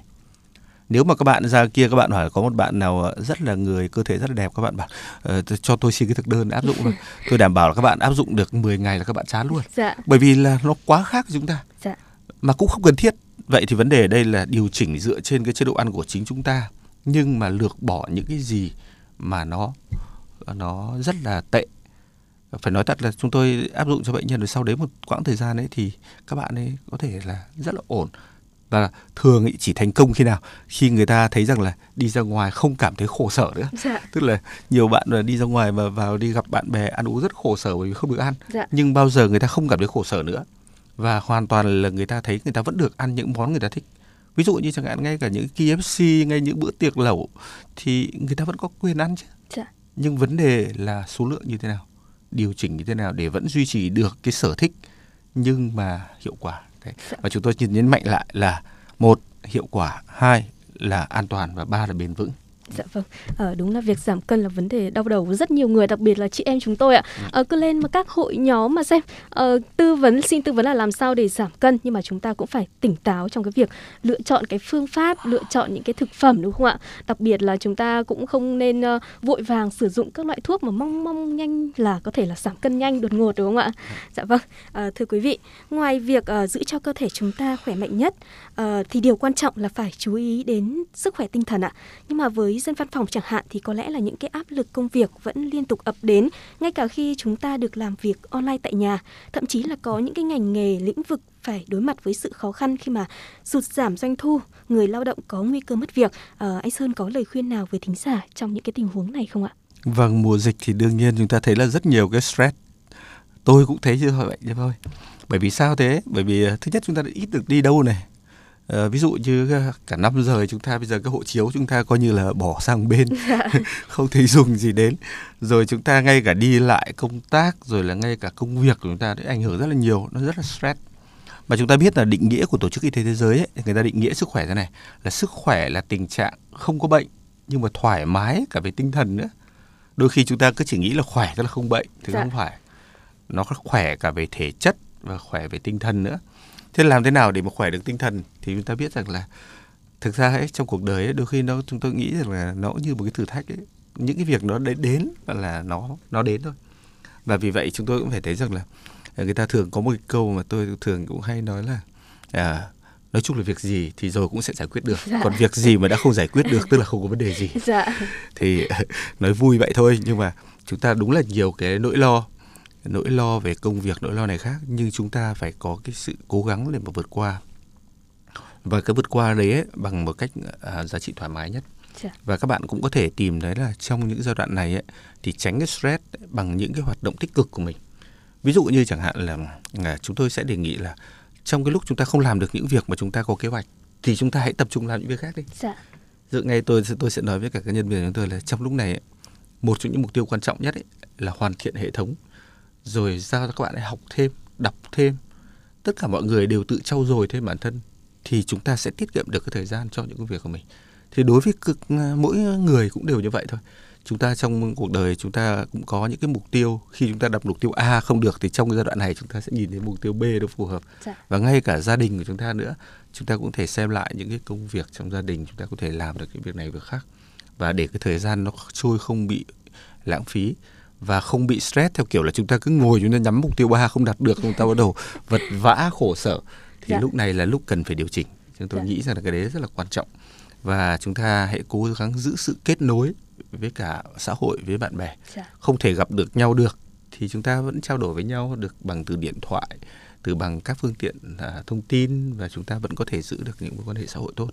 Nếu mà các bạn ra kia các bạn hỏi có một bạn nào rất là người cơ thể rất là đẹp các bạn bảo uh, cho tôi xin cái thực đơn áp dụng thôi. Tôi đảm bảo là các bạn áp dụng được 10 ngày là các bạn chán luôn. Dạ. bởi vì là nó quá khác với chúng ta. Dạ. mà cũng không cần thiết vậy thì vấn đề ở đây là điều chỉnh dựa trên cái chế độ ăn của chính chúng ta nhưng mà lược bỏ những cái gì mà nó nó rất là tệ. Phải nói thật là chúng tôi áp dụng cho bệnh nhân rồi sau đấy một quãng thời gian ấy thì các bạn ấy có thể là rất là ổn. Và thường ý chỉ thành công khi nào? Khi người ta thấy rằng là đi ra ngoài không cảm thấy khổ sở nữa. Dạ. tức là nhiều bạn là đi ra ngoài và vào đi gặp bạn bè ăn uống rất khổ sở bởi vì không được ăn. Dạ. nhưng bao giờ người ta không cảm thấy khổ sở nữa và hoàn toàn là người ta thấy người ta vẫn được ăn những món người ta thích ví dụ như chẳng hạn ngay cả những KFC ngay những bữa tiệc lẩu thì người ta vẫn có quyền ăn chứ dạ. nhưng vấn đề là số lượng như thế nào điều chỉnh như thế nào để vẫn duy trì được cái sở thích nhưng mà hiệu quả Đấy. Dạ. và chúng tôi nhấn mạnh lại là một hiệu quả hai là an toàn và ba là bền vững Dạ vâng, à, đúng là việc giảm cân là vấn đề đau đầu của rất nhiều người, đặc biệt là chị em chúng tôi ạ. À, cứ lên mà các hội nhóm mà xem à, tư vấn xin tư vấn là làm sao để giảm cân, nhưng mà chúng ta cũng phải tỉnh táo trong cái việc lựa chọn cái phương pháp, lựa chọn những cái thực phẩm đúng không ạ? Đặc biệt là chúng ta cũng không nên uh, vội vàng sử dụng các loại thuốc mà mong mong nhanh là có thể là giảm cân nhanh đột ngột đúng không ạ? Dạ vâng, à, thưa quý vị, ngoài việc uh, giữ cho cơ thể chúng ta khỏe mạnh nhất, uh, thì điều quan trọng là phải chú ý đến sức khỏe tinh thần ạ. Nhưng mà với dân văn phòng chẳng hạn thì có lẽ là những cái áp lực công việc vẫn liên tục ập đến ngay cả khi chúng ta được làm việc online tại nhà. Thậm chí là có những cái ngành nghề lĩnh vực phải đối mặt với sự khó khăn khi mà sụt giảm doanh thu người lao động có nguy cơ mất việc. À, anh sơn có lời khuyên nào với thính giả trong những cái tình huống này không ạ? Vâng mùa dịch thì đương nhiên chúng ta thấy là rất nhiều cái stress. Tôi cũng thấy như vậy thôi. Bởi vì sao thế? Bởi vì ờ, thứ nhất chúng ta đã ít được đi đâu này. À, ví dụ như cả năm giờ chúng ta bây giờ cái hộ chiếu chúng ta coi như là bỏ sang bên không thấy dùng gì đến. Rồi chúng ta ngay cả đi lại công tác rồi là ngay cả công việc của chúng ta đã ảnh hưởng rất là nhiều nó rất là stress. Mà chúng ta biết là định nghĩa của tổ chức y tế thế giới ấy, người ta định nghĩa sức khỏe thế này là sức khỏe là tình trạng không có bệnh nhưng mà thoải mái cả về tinh thần nữa. Đôi khi chúng ta cứ chỉ nghĩ là khỏe tức là không bệnh thì dạ. không phải. Nó khỏe cả về thể chất và khỏe về tinh thần nữa thế làm thế nào để mà khỏe được tinh thần? Thì chúng ta biết rằng là thực ra ấy, trong cuộc đời ấy, đôi khi nó chúng tôi nghĩ rằng là nó như một cái thử thách ấy. Những cái việc nó đến là nó nó đến thôi. Và vì vậy chúng tôi cũng phải thấy rằng là người ta thường có một cái câu mà tôi thường cũng hay nói là à, nói chung là việc gì thì rồi cũng sẽ giải quyết được. Dạ. còn việc gì mà đã không giải quyết được tức là không có vấn đề gì. Dạ. thì nói vui vậy thôi nhưng mà chúng ta đúng là nhiều cái nỗi lo nỗi lo về công việc nỗi lo này khác nhưng chúng ta phải có cái sự cố gắng để mà vượt qua. Và cái vượt qua đấy ấy, bằng một cách à, giá trị thoải mái nhất. Dạ. và các bạn cũng có thể tìm thấy là trong những giai đoạn này ấy, thì tránh cái stress bằng những cái hoạt động tích cực của mình. Ví dụ như chẳng hạn là à, chúng tôi sẽ đề nghị là trong cái lúc chúng ta không làm được những việc mà chúng ta có kế hoạch thì chúng ta hãy tập trung làm những việc khác đi. Dạ. dự ngay tôi tôi sẽ nói với cả các nhân viên của chúng tôi là trong lúc này ấy, một trong những mục tiêu quan trọng nhất ấy, là hoàn thiện hệ thống rồi cho các bạn ấy học thêm đọc thêm? Tất cả mọi người đều tự trau dồi thêm bản thân thì chúng ta sẽ tiết kiệm được cái thời gian cho những công việc của mình. Thì đối với cực à, mỗi người cũng đều như vậy thôi. Chúng ta trong cuộc đời chúng ta cũng có những cái mục tiêu. Khi chúng ta đặt mục tiêu A không được thì trong cái giai đoạn này chúng ta sẽ nhìn thấy mục tiêu B nó phù hợp. Dạ. và ngay cả gia đình của chúng ta nữa chúng ta cũng thể xem lại những cái công việc trong gia đình chúng ta có thể làm được cái việc này việc khác. Và để cái thời gian nó trôi không bị lãng phí và không bị stress theo kiểu là chúng ta cứ ngồi chúng ta nhắm mục tiêu ba không đạt được chúng ta bắt đầu vật vã khổ sở thì dạ. lúc này là lúc cần phải điều chỉnh chúng tôi dạ. nghĩ rằng là cái đấy rất là quan trọng và chúng ta hãy cố gắng giữ sự kết nối với cả xã hội với bạn bè dạ. không thể gặp được nhau được thì chúng ta vẫn trao đổi với nhau được bằng từ điện thoại từ bằng các phương tiện à, thông tin và chúng ta vẫn có thể giữ được những mối quan hệ xã hội tốt.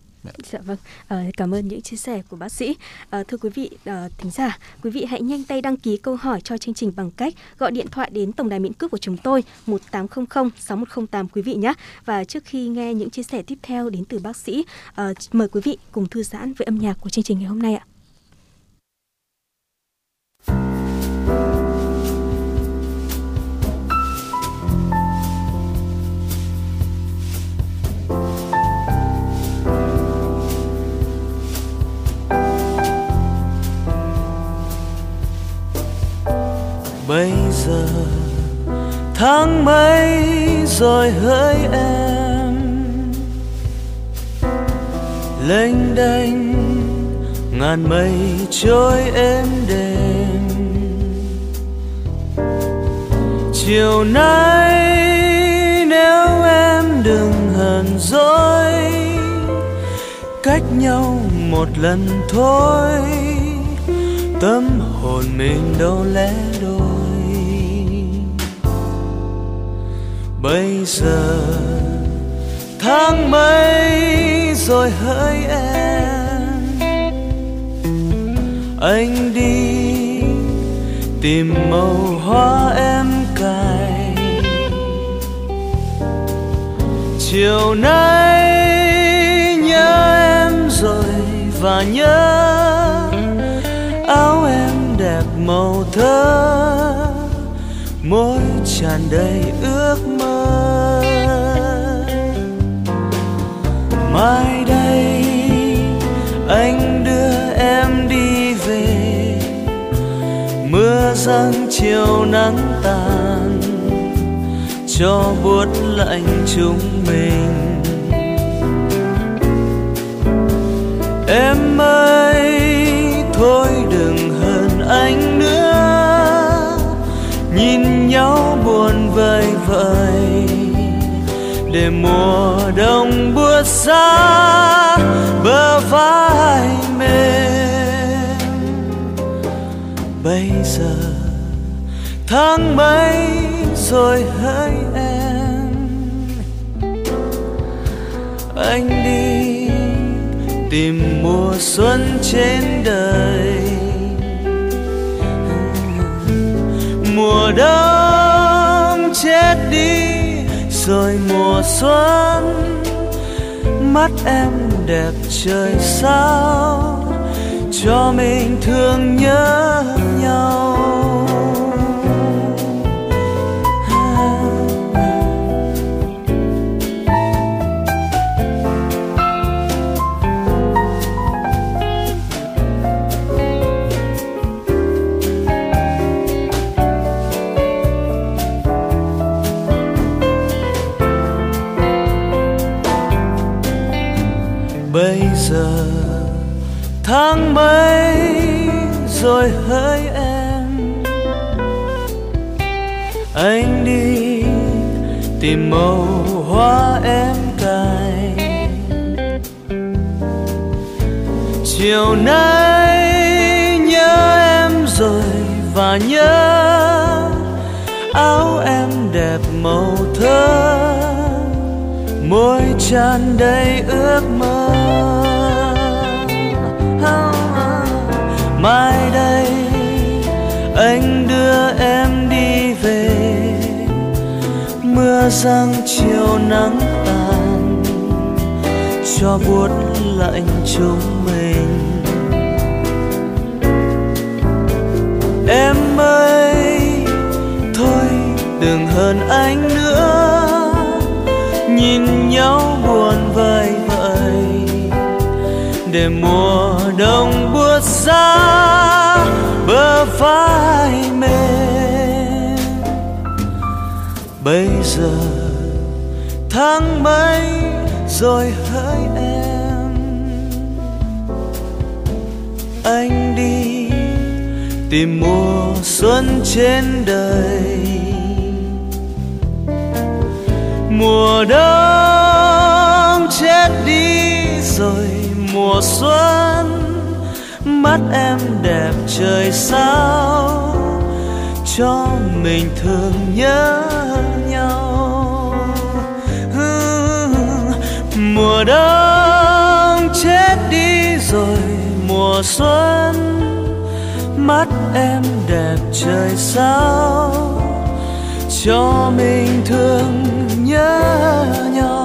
Dạ vâng, à, cảm ơn những chia sẻ của bác sĩ. À, thưa quý vị à, thính giả, quý vị hãy nhanh tay đăng ký câu hỏi cho chương trình bằng cách gọi điện thoại đến tổng đài miễn cước của chúng tôi 1800 6108 quý vị nhé. Và trước khi nghe những chia sẻ tiếp theo đến từ bác sĩ, à, mời quý vị cùng thư giãn với âm nhạc của chương trình ngày hôm nay ạ. Giờ. Tháng mấy rồi hỡi em? Lênh đênh, ngàn mây trôi êm đềm. Chiều nay nếu em đừng hờn dỗi, cách nhau một lần thôi. Tâm hồn mình đâu lẽ bây giờ? Tháng mấy rồi hỡi em? Anh đi tìm màu hoa em cài. Chiều nay nhớ em rồi và nhớ áo em đẹp màu thơ. Môi tràn đầy ước mơ. Mai đây, anh đưa em đi về. Mưa giăng chiều nắng tàn, cho buốt lạnh chúng mình. Em ơi, thôi đừng hờn anh nữa. Nhìn nhau buồn vơi vợi để mùa đông buốt xa bờ vai mềm. Bây giờ tháng mấy rồi hỡi em? Anh đi tìm mùa xuân trên đời. Mùa đông xuân mắt em đẹp trời sao? Cho mình thương nhớ nhau. Rồi hỡi em. Anh đi tìm màu hoa em cài. Chiều nay nhớ em rồi và nhớ áo em đẹp màu thơ. Môi tràn đầy ước mưa giăng chiều nắng tàn cho buốt lạnh chúng mình. Em ơi, thôi đừng hơn anh nữa. Nhìn nhau buồn vời vợi, để mùa đông buốt xa giờ. Tháng mấy rồi hỡi em? Anh đi tìm mùa xuân trên đời. Mùa đông chết đi rồi mùa xuân. Mắt em đẹp trời sao cho mình thường nhớ. Mùa đông chết đi rồi, mùa xuân, mắt em đẹp trời sao? Cho mình thương nhớ nhau.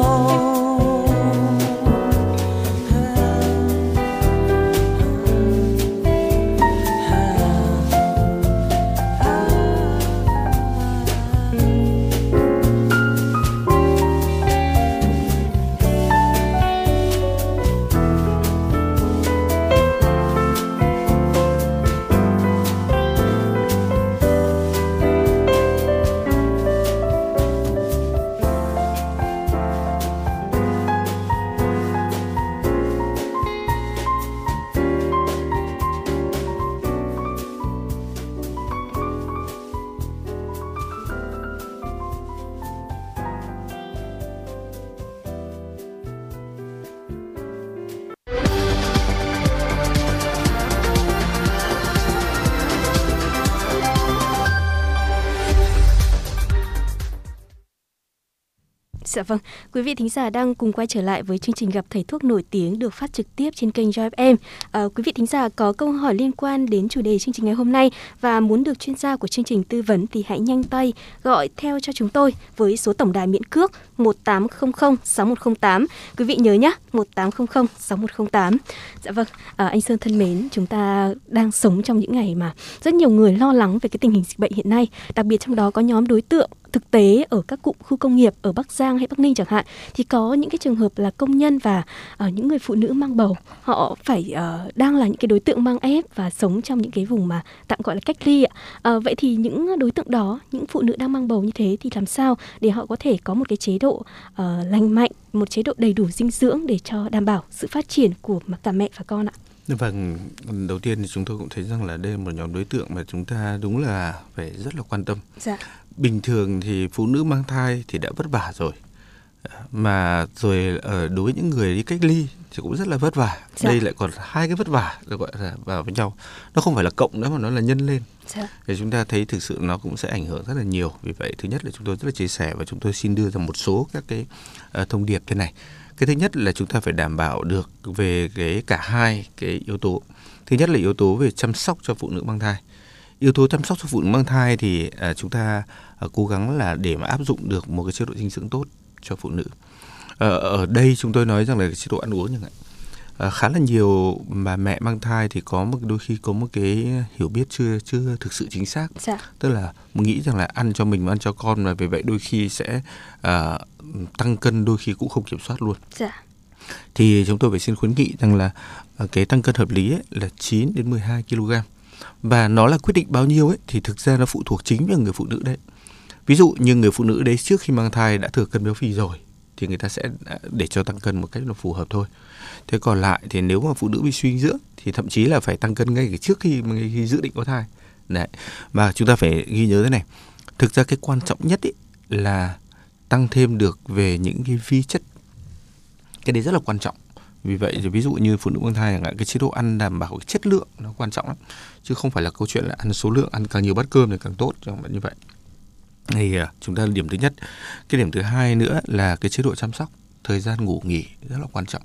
Dạ vâng, quý vị thính giả đang cùng quay trở lại với chương trình gặp thầy thuốc nổi tiếng được phát trực tiếp trên kênh Joy FM. À, ờ, quý vị thính giả có câu hỏi liên quan đến chủ đề chương trình ngày hôm nay và muốn được chuyên gia của chương trình tư vấn thì hãy nhanh tay gọi theo cho chúng tôi với số tổng đài miễn cước 1800 6108. Quý vị nhớ nhé, 1800 6108. Dạ vâng, à, anh Sơn thân mến, chúng ta đang sống trong những ngày mà rất nhiều người lo lắng về cái tình hình dịch bệnh hiện nay, đặc biệt trong đó có nhóm đối tượng thực tế ở các cụm khu công nghiệp ở Bắc Giang hay Bắc Ninh chẳng hạn thì có những cái trường hợp là công nhân và uh, những người phụ nữ mang bầu họ phải uh, đang là những cái đối tượng mang ép và sống trong những cái vùng mà tạm gọi là cách ly ạ. Uh, vậy thì những đối tượng đó, những phụ nữ đang mang bầu như thế thì làm sao để họ có thể có một cái chế độ uh, lành mạnh, một chế độ đầy đủ dinh dưỡng để cho đảm bảo sự phát triển của cả mẹ và con ạ? Vâng, đầu tiên thì chúng tôi cũng thấy rằng là đây là một nhóm đối tượng mà chúng ta đúng là phải rất là quan tâm. Dạ. Bình thường thì phụ nữ mang thai thì đã vất vả rồi. Mà rồi ở đối với những người đi cách ly thì cũng rất là vất vả. Dạ. đây lại còn hai cái vất vả được gọi là vào với nhau. Nó không phải là cộng nữa mà nó là nhân lên. Dạ. thì chúng ta thấy thực sự nó cũng sẽ ảnh hưởng rất là nhiều. Vì vậy thứ nhất là chúng tôi rất là chia sẻ và chúng tôi xin đưa ra một số các cái uh, thông điệp thế này cái thứ nhất là chúng ta phải đảm bảo được về cái cả hai cái yếu tố. Thứ nhất là yếu tố về chăm sóc cho phụ nữ mang thai. Yếu tố chăm sóc cho phụ nữ mang thai thì à, chúng ta à, cố gắng là để mà áp dụng được một cái chế độ dinh dưỡng tốt cho phụ nữ. Ở, ở đây chúng tôi nói rằng là cái chế độ ăn uống chẳng hạn à, khá là nhiều bà mẹ mang thai thì có một đôi khi có một cái hiểu biết chưa chưa thực sự chính xác dạ. tức là nghĩ rằng là ăn cho mình ăn cho con và vì vậy đôi khi sẽ à, tăng cân đôi khi cũng không kiểm soát luôn dạ. thì chúng tôi phải xin khuyến nghị rằng là à, cái tăng cân hợp lý ấy là 9 đến 12 kg và nó là quyết định bao nhiêu ấy thì thực ra nó phụ thuộc chính vào người phụ nữ đấy ví dụ như người phụ nữ đấy trước khi mang thai đã thừa cân béo phì rồi thì người ta sẽ à, để cho tăng cân một cách nó phù hợp thôi. Thế còn lại thì nếu mà phụ nữ bị suy dinh dưỡng thì thậm chí là phải tăng cân ngay trước khi mà khi dự định có thai. Đấy, và chúng ta phải ghi nhớ thế này, thực ra cái quan trọng nhất ấy là tăng thêm được về những cái vi chất. Cái đấy rất là quan trọng. Vì vậy thì ví dụ như phụ nữ mang thai chẳng hạn, cái chế độ ăn đảm bảo cái chất lượng nó quan trọng lắm, chứ không phải là câu chuyện là ăn số lượng, ăn càng nhiều bát cơm thì càng tốt, chẳng hạn như vậy thì à, chúng ta điểm thứ nhất. Cái điểm thứ hai nữa là cái chế độ chăm sóc thời gian ngủ nghỉ rất là quan trọng.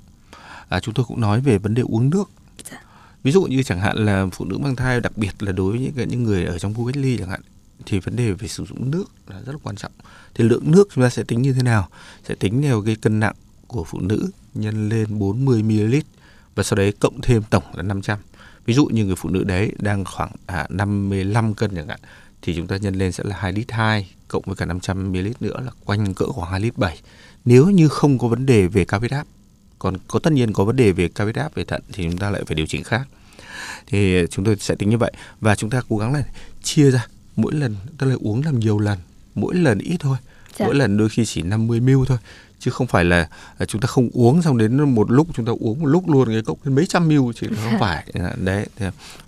À, chúng tôi cũng nói về vấn đề uống nước. Dạ. ví dụ như chẳng hạn là phụ nữ mang thai đặc biệt là đối với những những người ở trong khu cách ly chẳng hạn thì vấn đề về sử dụng nước là rất là quan trọng. Thì lượng nước chúng ta sẽ tính như thế nào? Sẽ tính theo cái cân nặng của phụ nữ nhân lên 40 ml và sau đấy cộng thêm tổng là 500. Ví dụ như người phụ nữ đấy đang khoảng à, 55 cân chẳng hạn thì chúng ta nhân lên sẽ là 2 lít 2 cộng với cả 500 ml nữa là quanh cỡ khoảng 2 lít 7. Nếu như không có vấn đề về cao huyết áp, còn có tất nhiên có vấn đề về cao huyết áp về thận thì chúng ta lại phải điều chỉnh khác. Thì chúng tôi sẽ tính như vậy và chúng ta cố gắng là chia ra mỗi lần tức là uống làm nhiều lần, mỗi lần ít thôi. Dạ. Mỗi lần đôi khi chỉ 50 ml thôi chứ không phải là à, chúng ta không uống xong đến một lúc chúng ta uống một lúc luôn cái cốc mấy trăm ml chứ không phải đấy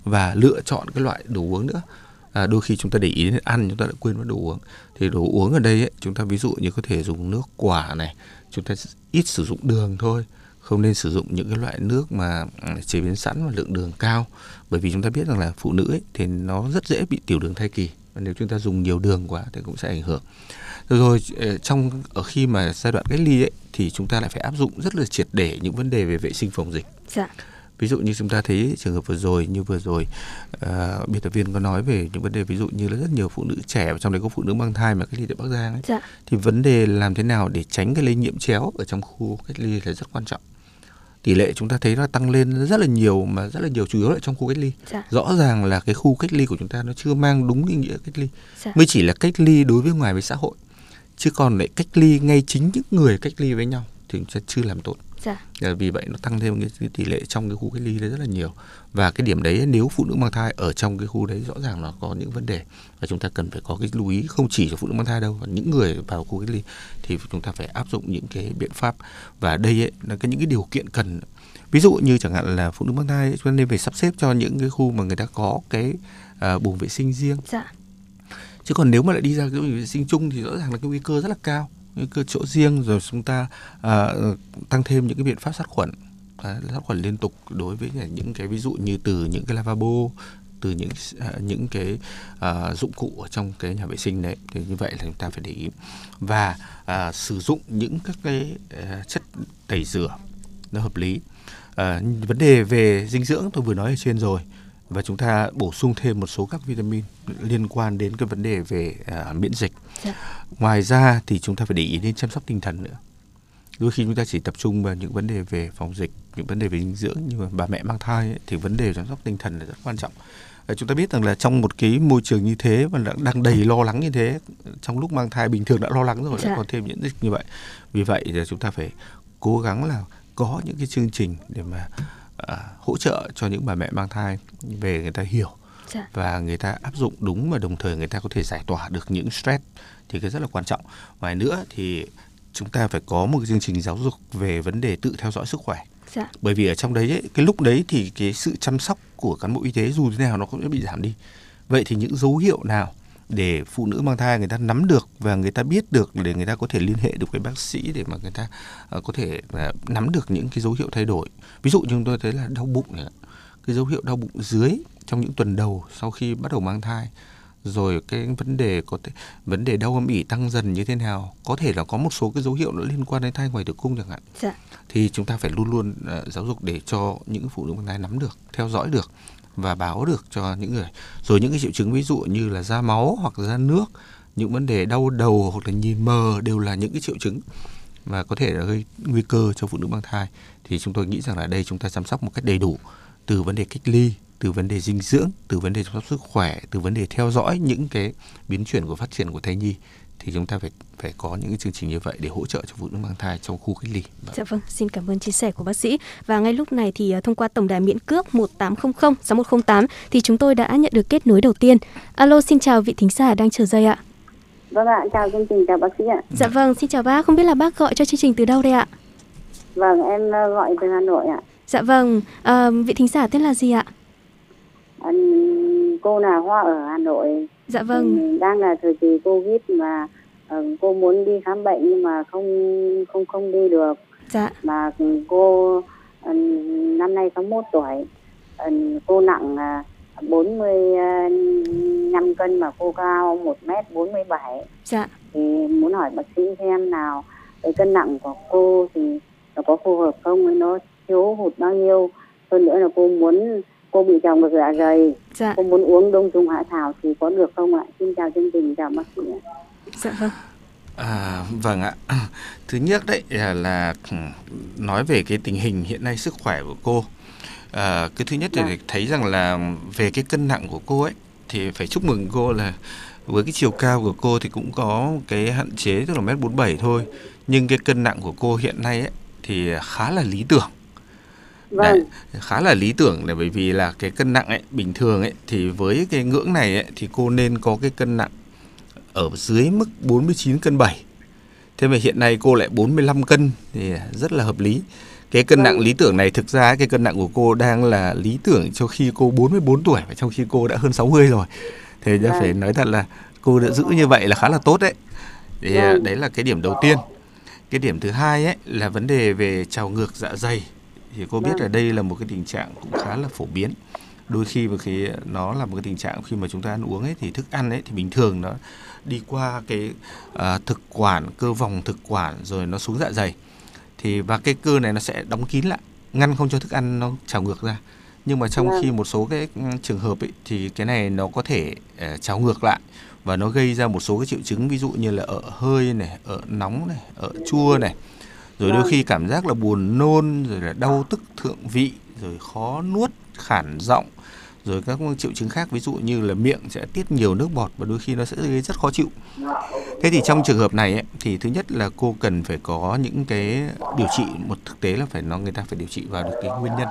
và lựa chọn cái loại đồ uống nữa à, đôi khi chúng ta để ý đến ăn chúng ta đã quên mất đồ uống. Thì đồ uống ở đây ấy, chúng ta ví dụ như có thể dùng nước quả này chúng ta ít sử dụng đường thôi không nên sử dụng những cái loại nước mà ừ, chế biến sẵn và lượng đường cao. Bởi vì chúng ta biết rằng là phụ nữ ấy, thì nó rất dễ bị tiểu đường thai kỳ. Và nếu chúng ta dùng nhiều đường quá thì cũng sẽ ảnh hưởng. Rồi rồi ờ, trong ở khi mà giai đoạn cách ly ấy thì chúng ta lại phải áp dụng rất là triệt để những vấn đề về vệ sinh phòng dịch. Dạ ví dụ như chúng ta thấy trường hợp vừa rồi như vừa rồi uh, biên tập viên có nói về những vấn đề ví dụ như là rất nhiều phụ nữ trẻ trong đấy có phụ nữ mang thai mà cách ly tại Bắc Giang ấy. Dạ. Thì vấn đề làm thế nào để tránh cái lây nhiễm chéo ở trong khu cách ly là rất quan trọng. Tỷ lệ chúng ta thấy nó tăng lên rất là nhiều mà rất là nhiều chủ yếu là trong khu cách ly. Dạ. Rõ ràng là cái khu cách ly của chúng ta nó chưa mang đúng ý nghĩa cách ly dạ. mới chỉ là cách ly đối với ngoài với xã hội chứ còn lại cách ly ngay chính những người cách ly với nhau thì chúng ta chưa làm tốt dạ. Vì vậy nó tăng thêm cái, cái tỷ lệ trong cái khu cách ly đấy rất là nhiều. Và cái điểm đấy nếu phụ nữ mang thai ở trong cái khu đấy rõ ràng nó có những vấn đề và chúng ta cần phải có cái lưu ý không chỉ cho phụ nữ mang thai đâu và những người vào khu cách ly thì chúng ta phải áp dụng những cái biện pháp. Và đây ấy, là cái những cái điều kiện cần. Ví dụ như chẳng hạn là phụ nữ mang thai chúng ta nên phải sắp xếp cho những cái khu mà người ta có cái à, buồng vệ sinh riêng. Dạ. Chứ còn nếu mà lại đi ra cái buồng vệ sinh chung thì rõ ràng là cái nguy cơ rất là cao cái cơ chỗ riêng rồi chúng ta à, tăng thêm những cái biện pháp sát khuẩn. À, sát khuẩn liên tục đối với những cái ví dụ như từ những cái lavabo từ những à, những cái à, dụng cụ ở trong cái nhà vệ sinh đấy thì như vậy là chúng ta phải để ý. Và à, sử dụng những các cái à, chất tẩy rửa nó hợp lý. À, vấn đề về dinh dưỡng tôi vừa nói ở trên rồi và chúng ta bổ sung thêm một số các vitamin liên quan đến cái vấn đề về à, miễn dịch. Dạ. Ngoài ra thì chúng ta phải để ý đến chăm sóc tinh thần nữa. Đôi khi chúng ta chỉ tập trung vào những vấn đề về phòng dịch, những vấn đề về dinh dưỡng nhưng mà bà mẹ mang thai ấy, thì vấn đề chăm sóc tinh thần là rất quan trọng. À, chúng ta biết rằng là trong một cái môi trường như thế và đang- đầy lo lắng như thế, trong lúc mang thai bình thường đã lo lắng rồi, Dạ. lại còn thêm miễn dịch như vậy. Vì vậy thì chúng ta phải cố gắng là có những cái chương trình để mà à, hỗ trợ cho những bà mẹ mang thai về người ta hiểu dạ và người ta áp dụng đúng và đồng thời người ta có thể giải tỏa được những stress thì cái rất là quan trọng. Ngoài nữa thì chúng ta phải có một cái chương trình giáo dục về vấn đề tự theo dõi sức khỏe. dạ Bởi vì ở trong đấy ấy, cái lúc đấy thì cái sự chăm sóc của cán bộ y tế dù thế nào nó cũng sẽ bị giảm đi. Vậy thì những dấu hiệu nào để phụ nữ mang thai người ta nắm được và người ta biết được để người ta có thể liên hệ được với bác sĩ để mà người ta ờ, có thể ờ, nắm được những cái dấu hiệu thay đổi. Ví dụ như chúng tôi thấy là đau bụng này, cái dấu hiệu đau bụng dưới trong những tuần đầu sau khi bắt đầu mang thai rồi cái vấn đề có thể vấn đề đau âm ỉ tăng dần như thế nào có thể là có một số cái dấu hiệu nó liên quan đến thai ngoài tử cung chẳng hạn. Dạ. Thì chúng ta phải luôn luôn ờ, giáo dục để cho những phụ nữ mang thai nắm được theo dõi được và báo được cho những người. Rồi những cái triệu chứng ví dụ như là da máu hoặc da nước, những vấn đề đau đầu hoặc là nhìn mờ đều là những cái triệu chứng và có thể là gây nguy cơ cho phụ nữ mang thai. Thì chúng tôi nghĩ rằng là đây chúng ta chăm sóc một cách đầy đủ từ vấn đề cách ly, từ vấn đề dinh dưỡng, từ vấn đề chăm sóc sức khỏe, từ vấn đề theo dõi những cái biến chuyển của phát triển của thai nhi thì chúng ta phải phải có những cái chương trình như vậy để hỗ trợ cho phụ nữ mang thai trong khu cách ly. Vâng. Dạ vâng, xin cảm ơn chia sẻ của bác sĩ. Và ngay lúc này thì à, thông qua tổng đài miễn cước 1800 6108 thì chúng tôi đã nhận được kết nối đầu tiên. Alo, xin chào vị thính giả đang chờ dây ạ. Vâng ạ, chào chương trình, chào bác sĩ ạ. Dạ vâng, xin chào bác, không biết là bác gọi cho chương trình từ đâu đây ạ? Vâng, em ờ, gọi từ Hà Nội ạ. Dạ vâng, à, vị thính giả tên là gì ạ? Ừm, cô là Hoa ở Hà Nội. Dạ vâng, Ừm, Đang là thời kỳ Covid mà ờ, cô muốn đi khám bệnh nhưng mà không không không đi được. dạ, Mà cô ừm, năm nay 61 tuổi. Ừm, Cô nặng à, 45 cân mà cô cao 1m47. dạ, thì muốn hỏi bác sĩ xem nào cái cân nặng của cô thì nó có phù hợp không với nó thiếu hụt bao nhiêu hơn nữa là cô muốn cô bị trào ngược dạ dày dạ, cô muốn uống đông trùng hạ thảo thì có được không ạ xin chào chương trình chào bác sĩ ạ. dạ vâng, À, vâng ạ. Thứ nhất đấy là, là nói về cái tình hình hiện nay sức khỏe của cô. À, cái thứ nhất thì Vâng. thấy rằng là về cái cân nặng của cô ấy thì phải chúc mừng cô là với cái chiều cao của cô thì cũng có cái hạn chế tức là mét 47 thôi. Nhưng cái cân nặng của cô hiện nay ấy thì khá là lý tưởng. Vâng Đấy, khá là lý tưởng là bởi vì là cái cân nặng ấy bình thường ấy thì với cái ngưỡng này ấy thì cô nên có cái cân nặng ở dưới mức 49 cân 7. Thế mà hiện nay cô lại 45 cân thì rất là hợp lý. Cái cân nặng lý tưởng này thực ra cái cân nặng của cô đang là lý tưởng cho khi cô 44 tuổi và trong khi cô đã hơn 60 rồi. Thế Vâng. phải nói thật là cô đã giữ như vậy là khá là tốt đấy. Thì à, Vâng. đấy là cái điểm đầu tiên. Cái điểm thứ hai ấy là vấn đề về trào ngược dạ dày thì cô biết Vâng. là đây là một cái tình trạng cũng khá là phổ biến đôi khi mà khi nó là một cái tình trạng khi mà chúng ta ăn uống ấy thì thức ăn ấy thì bình thường nó đi qua cái à, thực quản cơ vòng thực quản rồi nó xuống dạ dày thì và cái cơ này nó sẽ đóng kín lại ngăn không cho thức ăn nó trào ngược ra nhưng mà trong Vâng. khi một số cái ừ, trường hợp ấy, thì cái này nó có thể uh, trào ngược lại và nó gây ra một số cái triệu chứng ví dụ như là ở hơi này, ở nóng này, ở chua này. Rồi đôi khi cảm giác là buồn nôn rồi là đau tức thượng vị rồi khó nuốt, khản giọng rồi các triệu chứng khác ví dụ như là miệng sẽ tiết nhiều nước bọt và đôi khi nó sẽ gây rất khó chịu. Thế thì trong trường hợp này ấy, thì thứ nhất là cô cần phải có những cái điều trị một thực tế là phải nó người ta phải điều trị vào được cái nguyên nhân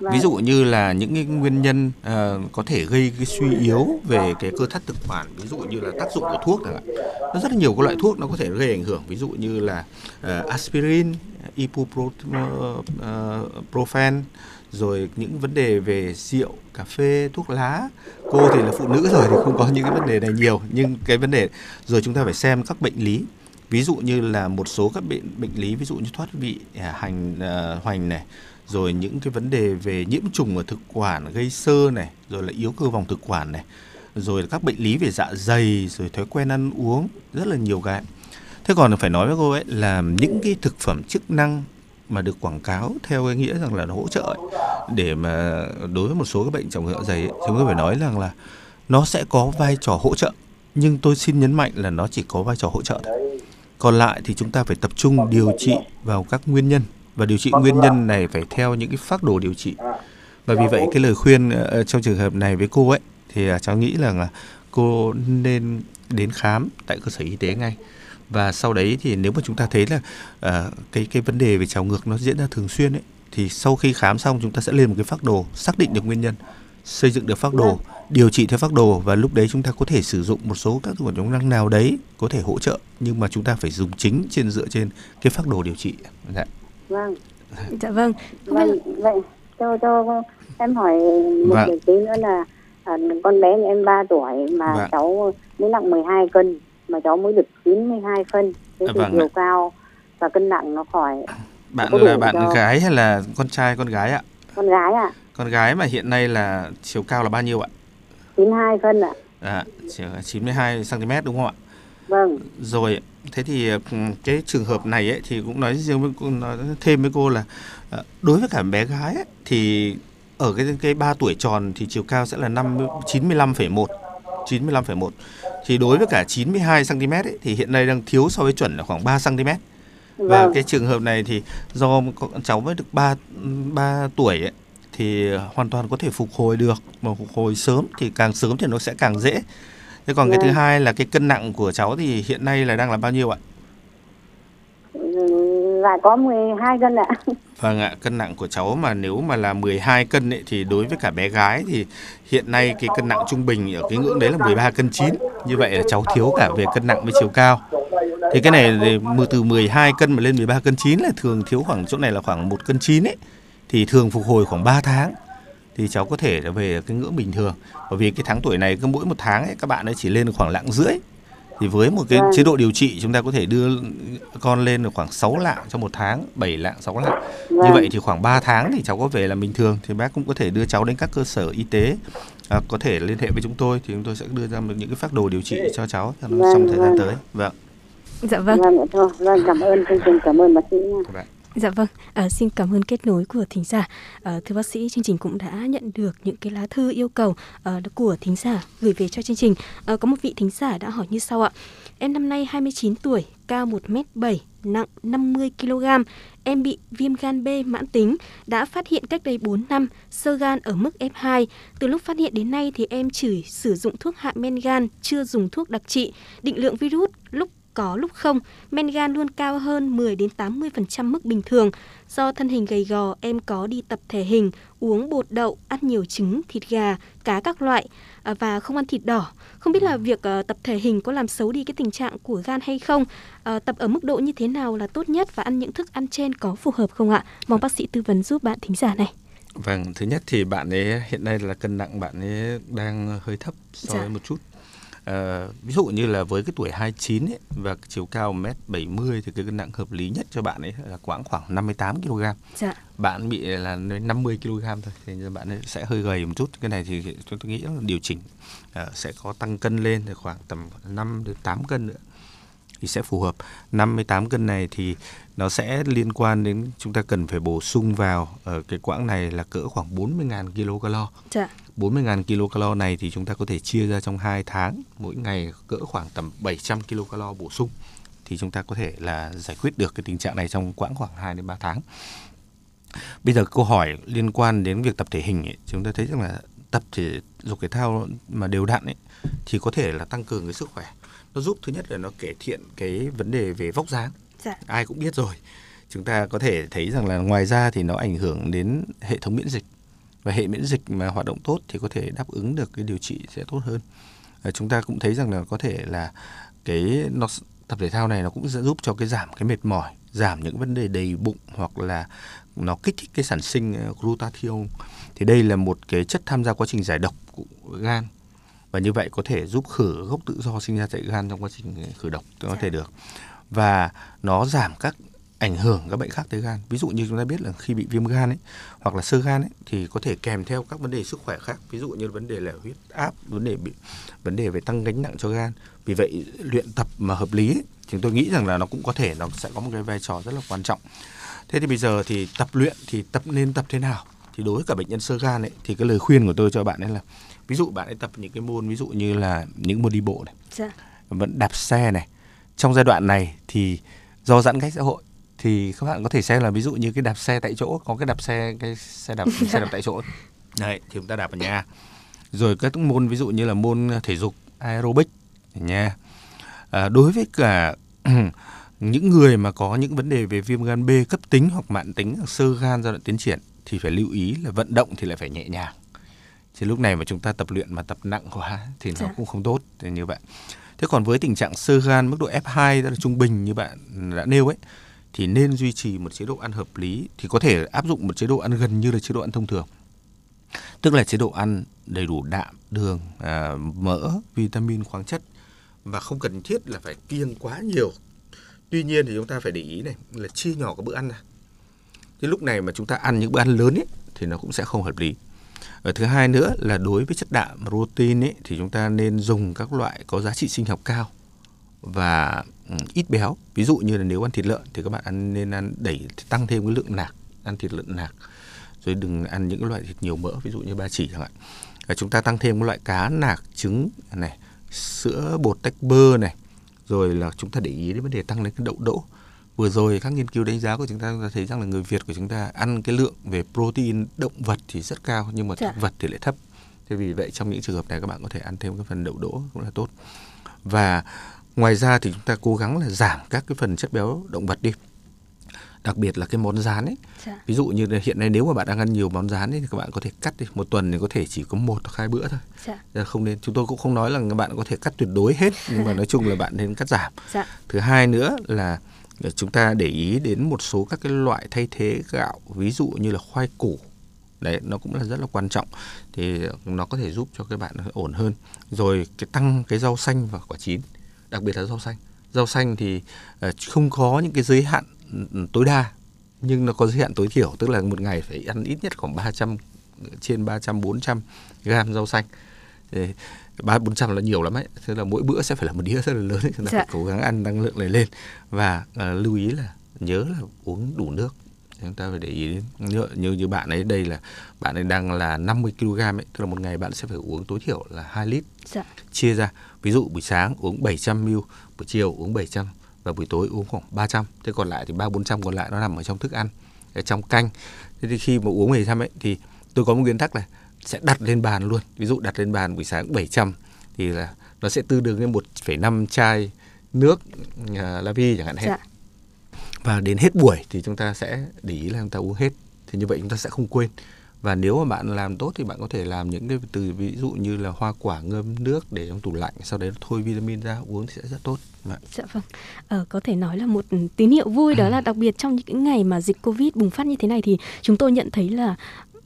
Vâng. ví dụ như là những cái nguyên nhân uh, có thể gây cái suy yếu về cái cơ thắt thực quản ví dụ như là tác dụng của thuốc chẳng hạn. Nó rất là nhiều các loại thuốc nó có thể gây ảnh hưởng ví dụ như là uh, aspirin ờ, ibuprofen rồi những vấn đề về rượu cà phê thuốc lá. Cô thì là phụ nữ rồi thì không có những cái vấn đề này nhiều nhưng cái vấn đề rồi chúng ta phải xem các bệnh lý. Ví dụ như là một số các bệnh bệnh lý ví dụ như thoát vị à, hành uh, hoành này rồi những cái vấn đề về nhiễm trùng ở thực quản gây sơ này rồi là yếu cơ vòng thực quản này rồi là các bệnh lý về dạ dày rồi thói quen ăn uống rất là nhiều cái. Thế còn phải nói với cô ấy là những cái thực phẩm chức năng mà được quảng cáo theo cái nghĩa rằng là nó hỗ trợ ấy, để mà đối với một số các bệnh trọng dạ dày ấy, chúng tôi phải nói rằng là nó sẽ có vai trò hỗ trợ. Nhưng tôi xin nhấn mạnh là nó chỉ có vai trò hỗ trợ thôi. Còn lại thì chúng ta phải tập trung điều trị vào các nguyên nhân và điều trị nguyên nhân này phải theo những cái phác đồ điều trị. Và vì vậy cái lời khuyên ờ, trong trường hợp này với cô ấy thì ờ, cháu nghĩ rằng là cô nên đến khám tại cơ sở y tế ngay. Và sau đấy thì nếu mà chúng ta thấy là ờ, cái cái vấn đề về trào ngược nó diễn ra thường xuyên ấy thì sau khi khám xong chúng ta sẽ lên một cái phác đồ xác định được nguyên nhân xây dựng được phác đồ điều trị theo phác đồ và lúc đấy chúng ta có thể sử dụng một số các phẩm chức năng nào đấy có thể hỗ trợ nhưng mà chúng ta phải dùng chính trên dựa trên cái phác đồ điều trị. Dạ. Vâng Dạ vâng. Không biết vâng vậy cho cho em hỏi một Vâng. điều tí nữa là à, con bé em 3 tuổi mà Vâng. cháu mới nặng 12 cân mà cháu mới được 92 phân thế thì vâng chiều ạ. cao và cân nặng nó khỏi bạn Có là bạn cho- gái hay là con trai con gái ạ con gái ạ con gái mà hiện nay là chiều cao là bao nhiêu ạ 92 phân ạ à, chiều 92 cm đúng không ạ vâng. Rồi thế thì ừ, cái trường hợp này ấy, thì cũng nói riêng với cô nói thêm với cô là ờ, đối với cả bé gái ấy, thì ở cái cái 3 tuổi tròn thì chiều cao sẽ là 5 95,1 95,1 thì đối với cả 92 cm ấy, thì hiện nay đang thiếu so với chuẩn là khoảng 3 cm và vâng. cái trường hợp này thì do cháu mới được 3 3 tuổi ấy, thì hoàn toàn có thể phục hồi được. Mà phục hồi sớm thì càng sớm thì nó sẽ càng dễ. Thế còn cái thứ Vâng. hai là cái cân nặng của cháu thì hiện nay là đang là bao nhiêu ạ? dạ có 12 cân ạ Vâng ạ, cân nặng của cháu mà nếu mà là 12 cân ấy, thì đối với cả bé gái thì hiện nay cái cân nặng trung bình ở cái ngưỡng đấy là 13 cân 9. Như vậy là cháu thiếu cả về cân nặng với chiều cao. Thì cái này thì từ 12 cân mà lên 13 cân 9 là thường thiếu khoảng chỗ này là khoảng 1 cân 9 ấy. Thì thường phục hồi khoảng 3 tháng thì cháu có thể là về cái ngưỡng bình thường. Bởi vì cái tháng tuổi này cứ mỗi một tháng ấy các bạn ấy chỉ lên được khoảng lạng rưỡi. Thì với một cái Vâng. chế độ điều trị chúng ta có thể đưa con lên được khoảng 6 lạng trong một tháng, 7 lạng, 6 lạng. Như Vâng. vậy thì khoảng 3 tháng thì cháu có về là bình thường thì bác cũng có thể đưa cháu đến các cơ sở y tế à, có thể liên hệ với chúng tôi thì chúng tôi sẽ đưa ra được những cái phác đồ điều trị cho cháu trong Vâng, thời gian tới. Vâng. dạ vâng. vâng vâng cảm ơn chương trình cảm ơn bác sĩ nha. Dạ vâng, à, xin cảm ơn kết nối của thính giả. À, thưa bác sĩ, chương trình cũng đã nhận được những cái lá thư yêu cầu à, của thính giả gửi về cho chương trình. À, có một vị thính giả đã hỏi như sau ạ. Em năm nay 29 tuổi, cao 1m7, nặng 50 kg. Em bị viêm gan B mãn tính, đã phát hiện cách đây 4 năm, sơ gan ở mức F2. Từ lúc phát hiện đến nay thì em chỉ sử dụng thuốc hạ men gan, chưa dùng thuốc đặc trị. Định lượng virus lúc có lúc không, men gan luôn cao hơn 10 đến 80% mức bình thường. Do thân hình gầy gò, em có đi tập thể hình, uống bột đậu, ăn nhiều trứng, thịt gà, cá các loại à, và không ăn thịt đỏ. Không biết là việc ờ, tập thể hình có làm xấu đi cái tình trạng của gan hay không? Ờ, tập ở mức độ như thế nào là tốt nhất và ăn những thức ăn trên có phù hợp không ạ? Mong bác sĩ tư vấn giúp bạn thính giả này. Vâng, thứ nhất thì bạn ấy hiện nay là cân nặng bạn ấy đang hơi thấp so Dạ. với một chút. À, ví dụ như là với cái tuổi 29 ấy, và chiều cao 1m70 thì cái cân nặng hợp lý nhất cho bạn ấy là khoảng khoảng 58 kg. Dạ. Bạn bị là 50 kg thôi thì bạn ấy sẽ hơi gầy một chút. Cái này thì chúng tôi nghĩ là điều chỉnh à, sẽ có tăng cân lên thì khoảng tầm 5 đến 8 cân nữa thì sẽ phù hợp. 58 cân này thì nó sẽ liên quan đến chúng ta cần phải bổ sung vào ở cái quãng này là cỡ khoảng 40.000 kcal. Dạ. 40.000 kcal này thì chúng ta có thể chia ra trong 2 tháng, mỗi ngày cỡ khoảng tầm 700 kcal bổ sung thì chúng ta có thể là giải quyết được cái tình trạng này trong quãng khoảng 2 đến 3 tháng. Bây giờ câu hỏi liên quan đến việc tập thể hình ấy, chúng ta thấy rằng là tập thể dục thể thao mà đều đặn ấy thì có thể là tăng cường cái sức khỏe. Nó giúp thứ nhất là nó cải thiện cái vấn đề về vóc dáng. Dạ. Ai cũng biết rồi. Chúng ta có thể thấy rằng là ngoài ra thì nó ảnh hưởng đến hệ thống miễn dịch và hệ miễn dịch mà hoạt động tốt thì có thể đáp ứng được cái điều trị sẽ tốt hơn. À, chúng ta cũng thấy rằng là có thể là cái nó tập thể thao này nó cũng sẽ giúp cho cái giảm cái mệt mỏi, giảm những vấn đề đầy bụng hoặc là nó kích thích cái sản sinh glutathione. Thì đây là một cái chất tham gia quá trình giải độc của gan và như vậy có thể giúp khử gốc tự do sinh ra tại gan trong quá trình khử độc có Dạ. thể được. Và nó giảm các ảnh hưởng các bệnh khác tới gan. Ví dụ như chúng ta biết là khi bị viêm gan ấy hoặc là sơ gan ấy thì có thể kèm theo các vấn đề sức khỏe khác. Ví dụ như vấn đề là huyết áp vấn đề bị vấn đề về tăng gánh nặng cho gan. Vì vậy luyện tập mà hợp lý ấy, chúng tôi nghĩ rằng là nó cũng có thể nó sẽ có một cái vai trò rất là quan trọng. Thế thì bây giờ thì tập luyện thì tập nên tập thế nào? Thì đối với cả bệnh nhân sơ gan ấy thì cái lời khuyên của tôi cho bạn ấy là ví dụ bạn ấy tập những cái môn ví dụ như là những môn đi bộ này. Dạ. vẫn đạp xe này. Trong giai đoạn này thì do giãn cách xã hội thì các bạn có thể xem là ví dụ như cái đạp xe tại chỗ có cái đạp xe cái xe đạp xe đạp tại chỗ đấy thì chúng ta đạp ở nhà. Rồi các môn ví dụ như là môn thể dục aerobic ở nhà à, đối với cả những người mà có những vấn đề về viêm gan B cấp tính hoặc mãn tính hoặc sơ gan giai đoạn tiến triển thì phải lưu ý là vận động thì lại phải nhẹ nhàng chứ lúc này mà chúng ta tập luyện mà tập nặng quá thì nó Dạ. cũng không tốt thì như vậy. Thế còn với tình trạng sơ gan mức độ F2 tức là trung bình như bạn đã nêu ấy thì nên duy trì một chế độ ăn hợp lý thì có thể áp dụng một chế độ ăn gần như là chế độ ăn thông thường. Tức là chế độ ăn đầy đủ đạm đường à, mỡ vitamin khoáng chất. Và không cần thiết là phải kiêng quá nhiều. Tuy nhiên thì chúng ta phải để ý này là chia nhỏ các bữa ăn ra. Cái lúc này mà chúng ta ăn những bữa ăn lớn ấy thì nó cũng sẽ không hợp lý ở thứ hai nữa là đối với chất đạm protein ấy, thì chúng ta nên dùng các loại có giá trị sinh học cao và ừ, ít béo. Ví dụ như là nếu ăn thịt lợn thì các bạn ăn, nên ăn đẩy, tăng thêm cái lượng nạc, ăn thịt lợn nạc. Rồi đừng ăn những cái loại thịt nhiều mỡ, ví dụ như ba chỉ chẳng hạn. Và chúng ta tăng thêm các loại cá, nạc, trứng này, sữa bột tách bơ này. Rồi là chúng ta để ý đến vấn đề tăng lên cái đậu đỗ vừa rồi các nghiên cứu đánh giá của chúng ta chúng ta thấy rằng là người Việt của chúng ta ăn cái lượng về protein động vật thì rất cao nhưng mà Dạ. thực vật thì lại thấp thế vì vậy trong những trường hợp này các bạn có thể ăn thêm cái phần đậu đỗ cũng là tốt và ngoài ra thì chúng ta cố gắng là giảm các cái phần chất béo động vật đi đặc biệt là cái món rán ấy Dạ. ví dụ như hiện nay nếu mà bạn đang ăn nhiều món rán ấy, thì các bạn có thể cắt đi một tuần thì có thể chỉ có một hoặc hai bữa thôi Dạ. Không nên chúng tôi cũng không nói là các bạn có thể cắt tuyệt đối hết nhưng mà nói chung là bạn nên cắt giảm Dạ. thứ hai nữa là Ờ, chúng ta để ý đến một số các cái loại thay thế gạo, ví dụ như là khoai củ. Đấy, nó cũng là rất là quan trọng. Thì ờ, nó có thể giúp cho các bạn ổn hơn. Rồi cái tăng cái rau xanh và quả chín, đặc biệt là rau xanh. Rau xanh thì ờ, không có những cái giới hạn ừ, ừ, tối đa, nhưng nó có giới hạn tối thiểu, tức là một ngày phải ăn ít nhất khoảng 300 trên 300 400 gram rau xanh. Thì ba bốn trăm là nhiều lắm ấy. Thế là mỗi bữa sẽ phải là một đĩa rất là lớn ấy. chúng ta Dạ. phải cố gắng ăn năng lượng này lên. Và à, lưu ý là nhớ là uống đủ nước. Chúng ta phải để ý đến như, như như bạn ấy đây là bạn ấy đang là 50 kg ấy. Tức là một ngày bạn sẽ phải uống tối thiểu là 2 lít. Dạ. chia ra ví dụ buổi sáng uống 700 ml buổi chiều uống 700 và buổi tối uống khoảng 300 thế còn lại thì ba 400 còn lại nó nằm ở trong thức ăn ở trong canh. Thế thì khi mà uống 700 ấy thì tôi có một nguyên tắc là sẽ đặt lên bàn luôn ví dụ đặt lên bàn buổi sáng 700 thì là nó sẽ tương đương với 1,5 chai nước uh, la vi chẳng hạn hết Dạ. và đến hết buổi thì chúng ta sẽ để ý là chúng ta uống hết thì như vậy chúng ta sẽ không quên và nếu mà bạn làm tốt thì bạn có thể làm những cái từ ví dụ như là hoa quả ngâm nước để trong tủ lạnh sau đấy thôi vitamin ra uống thì sẽ rất tốt Dạ. Dạ vâng. Ờ, có thể nói là một tín hiệu vui đó là đặc biệt trong những ngày mà dịch Covid bùng phát như thế này thì chúng tôi nhận thấy là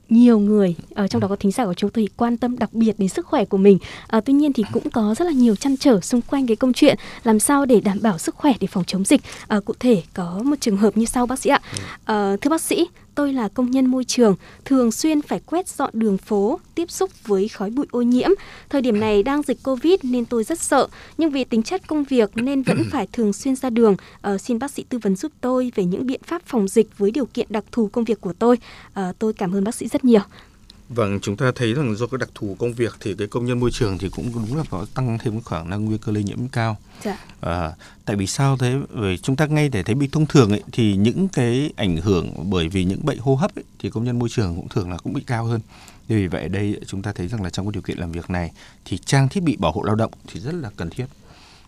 nhiều người ở trong đó có thính giả của chúng tôi quan tâm đặc biệt đến sức khỏe của mình. À, tuy nhiên thì cũng có rất là nhiều chăn trở xung quanh cái câu chuyện làm sao để đảm bảo sức khỏe để phòng chống dịch. À, cụ thể có một trường hợp như sau bác sĩ ạ. À, thưa bác sĩ tôi là công nhân môi trường, thường xuyên phải quét dọn đường phố, tiếp xúc với khói bụi ô nhiễm. Thời điểm này đang dịch Covid nên tôi rất sợ, nhưng vì tính chất công việc nên vẫn phải thường xuyên ra đường. À, xin bác sĩ tư vấn giúp tôi về những biện pháp phòng dịch với điều kiện đặc thù công việc của tôi. À, tôi cảm ơn bác sĩ rất nhiều. Vâng, chúng ta thấy rằng do cái đặc thù công việc thì cái công nhân môi trường thì cũng đúng là có tăng thêm cái khả năng nguy cơ lây nhiễm cao. Dạ. À, tại vì sao thế? Bởi chúng ta ngay để thấy bị thông thường ấy, thì những cái ảnh hưởng bởi vì những bệnh hô hấp ấy, thì công nhân môi trường cũng thường là cũng bị cao hơn. Vì vậy đây chúng ta thấy rằng là trong cái điều kiện làm việc này thì trang thiết bị bảo hộ lao động thì rất là cần thiết.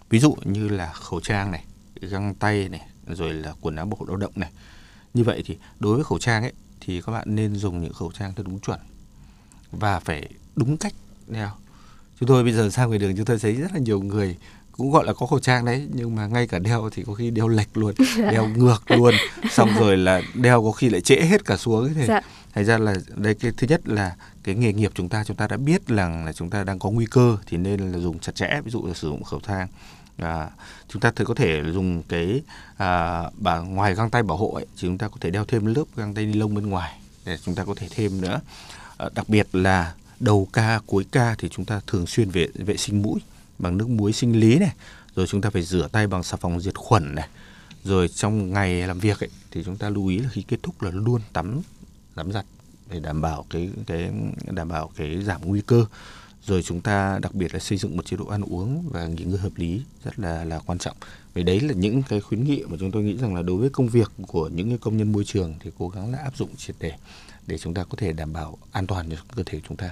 Ví dụ như là khẩu trang này, găng tay này, rồi là quần áo bảo hộ lao động này. Như vậy thì đối với khẩu trang ấy thì các bạn nên dùng những khẩu trang theo đúng chuẩn và phải đúng cách đeo chúng tôi bây giờ sang ngoài đường chúng tôi thấy rất là nhiều người cũng gọi là có khẩu trang đấy nhưng mà ngay cả đeo thì có khi đeo lệch luôn đeo ngược luôn xong rồi là đeo có khi lại trễ hết cả xuống thế Dạ. thành ra là đây cái thứ nhất là cái nghề nghiệp chúng ta chúng ta đã biết rằng là chúng ta đang có nguy cơ thì nên là dùng chặt chẽ ví dụ là sử dụng khẩu trang. À, chúng ta thử có thể dùng cái à, bà ngoài găng tay bảo hộ ấy, thì chúng ta có thể đeo thêm lớp găng tay ni lông bên ngoài để chúng ta có thể thêm nữa Ờ, đặc biệt là đầu ca cuối ca thì chúng ta thường xuyên vệ vệ sinh mũi bằng nước muối sinh lý này rồi chúng ta phải rửa tay bằng xà phòng diệt khuẩn này. Rồi trong ngày làm việc ấy, thì chúng ta lưu ý là khi kết thúc là luôn tắm tắm giặt để đảm bảo cái cái đảm bảo cái giảm nguy cơ. Rồi chúng ta đặc biệt là xây dựng một chế độ ăn uống và nghỉ ngơi hợp lý rất là là quan trọng. Vì đấy là những cái khuyến nghị mà chúng tôi nghĩ rằng là đối với công việc của những cái công nhân môi trường thì cố gắng là áp dụng triệt để để chúng ta có thể đảm bảo an toàn cho cơ thể chúng ta.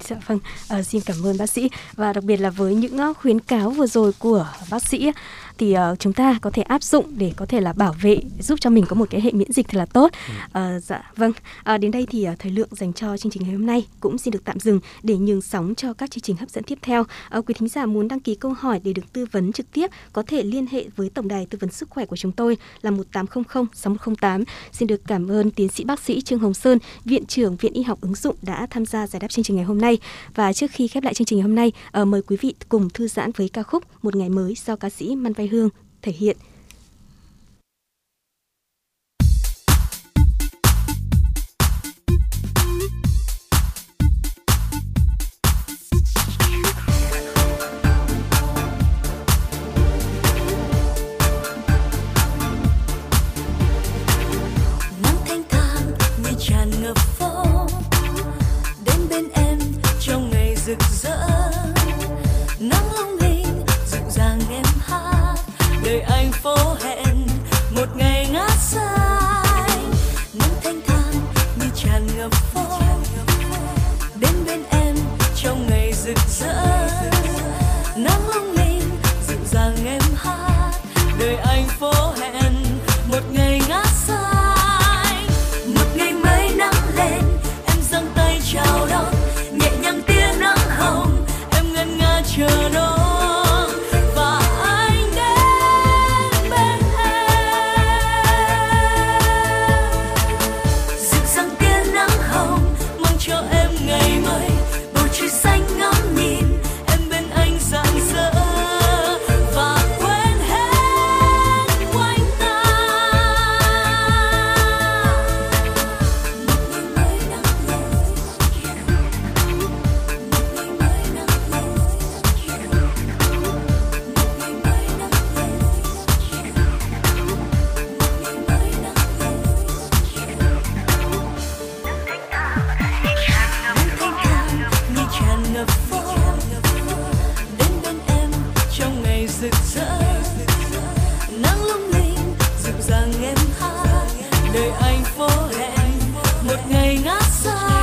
Dạ vâng, à, xin cảm ơn bác sĩ. Và đặc biệt là với những ờ, khuyến cáo vừa rồi của bác sĩ thì uh, chúng ta có thể áp dụng để có thể là bảo vệ giúp cho mình có một cái hệ miễn dịch thật là tốt. À, dạ vâng, à, đến đây thì uh, thời lượng dành cho chương trình ngày hôm nay cũng xin được tạm dừng để nhường sóng cho các chương trình hấp dẫn tiếp theo. À, quý thính giả muốn đăng ký câu hỏi để được tư vấn trực tiếp có thể liên hệ với tổng đài tư vấn sức khỏe của chúng tôi là 1800 6108. Xin được cảm ơn tiến sĩ bác sĩ Trương Hồng Sơn, viện trưởng Viện Y học ứng dụng đã tham gia giải đáp chương trình ngày hôm nay. Và trước khi khép lại chương trình hôm nay, uh, mời quý vị cùng thư giãn với ca khúc Một ngày mới do ca sĩ Man quê Hương thể hiện. bem assado.